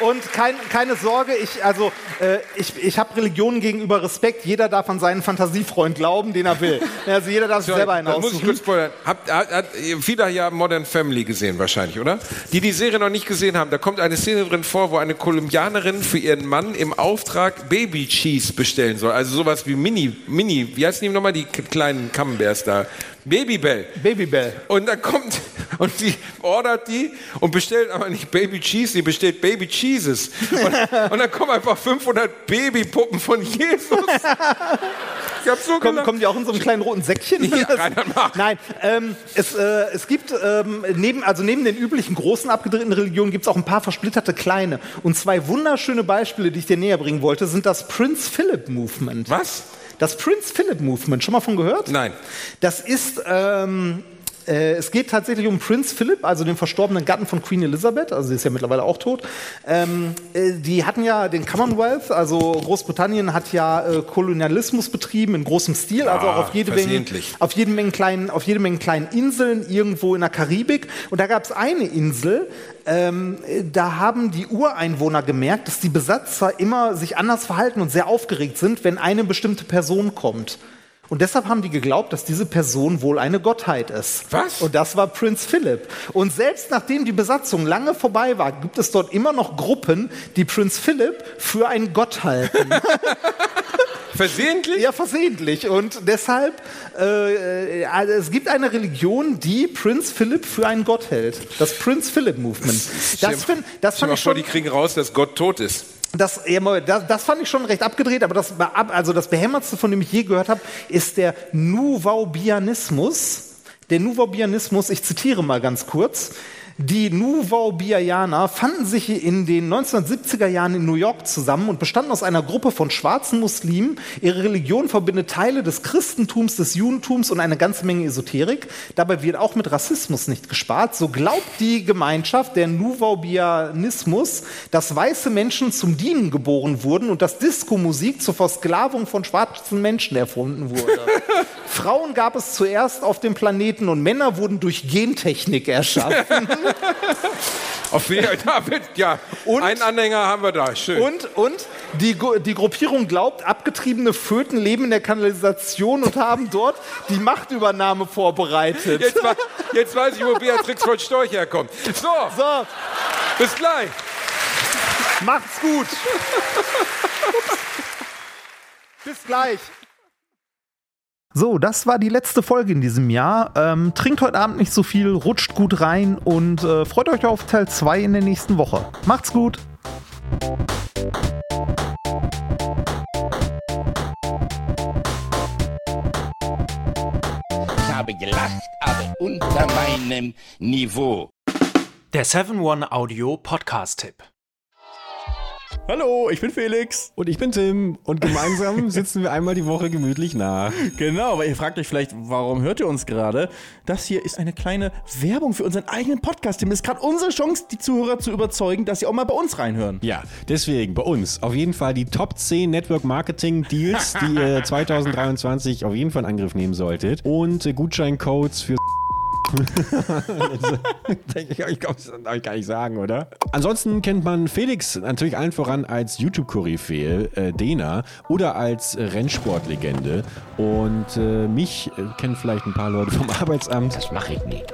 D: Und kein, keine Sorge, ich, also, äh, ich, ich habe Religionen gegenüber Respekt. Jeder darf an seinen Fantasiefreund glauben, den er will. Also jeder darf sich selber einen
B: das muss ich
D: aussuchen.
B: kurz spoilern. Habt, hat, hat, viele ja Modern Family gesehen wahrscheinlich, oder? Die die Serie noch nicht gesehen haben, da kommt eine Szene drin vor, wo eine Kolumbianerin für ihren Mann im Auftrag Baby Cheese bestellen soll. Also sowas wie Mini, Mini, wie heißen die nochmal, die kleinen Camemberts da? Babybell.
D: Babybell.
B: Und dann kommt, Und die ordert die und bestellt aber nicht Baby Cheese, sie bestellt Baby Cheeses. Und, und dann kommen einfach 500 Babypuppen von Jesus. Ich hab so
D: Kommen,
B: gelacht.
D: kommen die auch in so einem kleinen roten Säckchen?
B: Ja.
D: Nein, ähm, es, äh, es gibt ähm, neben, also neben den üblichen großen abgedrehten Religionen gibt es auch ein paar versplitterte kleine. Und zwei wunderschöne Beispiele, die ich dir näher bringen wollte, sind das Prince Philip Movement.
B: Was?
D: Das Prince Philip Movement, schon mal von gehört?
B: Nein.
D: Das ist, ähm, äh, es geht tatsächlich um Prince Philip, also den verstorbenen Gatten von Queen Elizabeth, also sie ist ja mittlerweile auch tot. Ähm, äh, die hatten ja den Commonwealth, also Großbritannien hat ja äh, Kolonialismus betrieben in großem Stil, also auch auf jede, Menge, auf, jede Menge kleinen, auf jede Menge kleinen Inseln irgendwo in der Karibik. Und da gab es eine Insel, ähm, da haben die Ureinwohner gemerkt, dass die Besatzer immer sich anders verhalten und sehr aufgeregt sind, wenn eine bestimmte Person kommt. Und deshalb haben die geglaubt, dass diese Person wohl eine Gottheit ist.
B: Was?
D: Und das war Prinz Philip. Und selbst nachdem die Besatzung lange vorbei war, gibt es dort immer noch Gruppen, die Prinz Philip für einen Gott halten.
B: Versehentlich?
D: ja, versehentlich. Und deshalb, äh, also es gibt eine Religion, die Prinz Philip für einen Gott hält. Das Prince Philip Movement. Das, find, das fand ich
B: vor,
D: schon...
B: die kriegen raus, dass Gott tot ist.
D: Das, ja, das, fand ich schon recht abgedreht, aber das, also das Behämmertste, von dem ich je gehört habe, ist der Nuwaubianismus. Der Nuwaubianismus, ich zitiere mal ganz kurz. Die Nuwaubianer fanden sich in den 1970er Jahren in New York zusammen und bestanden aus einer Gruppe von schwarzen Muslimen. Ihre Religion verbindet Teile des Christentums, des Judentums und eine ganze Menge Esoterik. Dabei wird auch mit Rassismus nicht gespart. So glaubt die Gemeinschaft, der Nuwaubianismus, dass weiße Menschen zum Dienen geboren wurden und dass Disco-Musik zur Versklavung von schwarzen Menschen erfunden wurde. Frauen gab es zuerst auf dem Planeten und Männer wurden durch Gentechnik erschaffen.
B: Auf jeden David, ja.
D: Und-
B: einen Anhänger haben wir da. Schön.
D: Und, und die, die Gruppierung glaubt, abgetriebene Föten leben in der Kanalisation und haben dort die Machtübernahme vorbereitet.
B: jetzt, jetzt weiß ich, wo Beatrix von Storch herkommt. So,
D: So,
B: bis gleich.
D: macht's gut. Bis gleich.
A: So, das war die letzte Folge in diesem Jahr. Ähm, trinkt heute Abend nicht so viel, rutscht gut rein und äh, freut euch auf Teil 2 in der nächsten Woche. Macht's gut!
E: Ich habe gelacht, aber unter meinem Niveau.
F: Der 7-One Audio Podcast-Tipp.
G: Hallo, ich bin Felix.
H: Und ich bin Tim und gemeinsam sitzen wir einmal die Woche gemütlich nach.
G: Genau, aber ihr fragt euch vielleicht, warum hört ihr uns gerade? Das hier ist eine kleine Werbung für unseren eigenen Podcast. Tim. Ist gerade unsere Chance, die Zuhörer zu überzeugen, dass sie auch mal bei uns reinhören.
H: Ja, deswegen bei uns auf jeden Fall die Top 10 Network Marketing Deals, die ihr 2023 auf jeden Fall in Angriff nehmen solltet. Und äh, Gutscheincodes für. ich glaube, das darf ich gar nicht sagen, oder? Ansonsten kennt man Felix natürlich allen voran als YouTube-Koryphäe, äh, Dena, oder als Rennsportlegende. Und äh, mich äh, kennen vielleicht ein paar Leute vom Arbeitsamt.
E: Das mache ich nicht.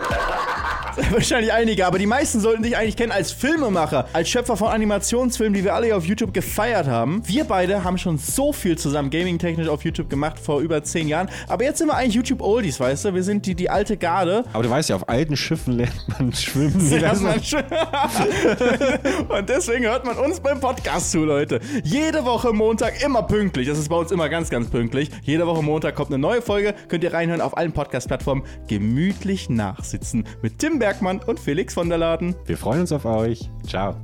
G: Wahrscheinlich einige, aber die meisten sollten dich eigentlich kennen als Filmemacher, als Schöpfer von Animationsfilmen, die wir alle hier auf YouTube gefeiert haben. Wir beide haben schon so viel zusammen gaming-technisch auf YouTube gemacht vor über zehn Jahren. Aber jetzt sind wir eigentlich YouTube-Oldies, weißt du? Wir sind die, die alte Garde.
H: Aber du weißt ja, auf alten Schiffen lernt man schwimmen.
G: Lernt man schon. Und deswegen hört man uns beim Podcast zu, Leute. Jede Woche Montag immer pünktlich. Das ist bei uns immer ganz, ganz pünktlich. Jede Woche Montag kommt eine neue Folge. Könnt ihr reinhören auf allen Podcast-Plattformen. Gemütlich nachsitzen mit Tim Bergmann und Felix von der Laden.
H: Wir freuen uns auf euch. Ciao.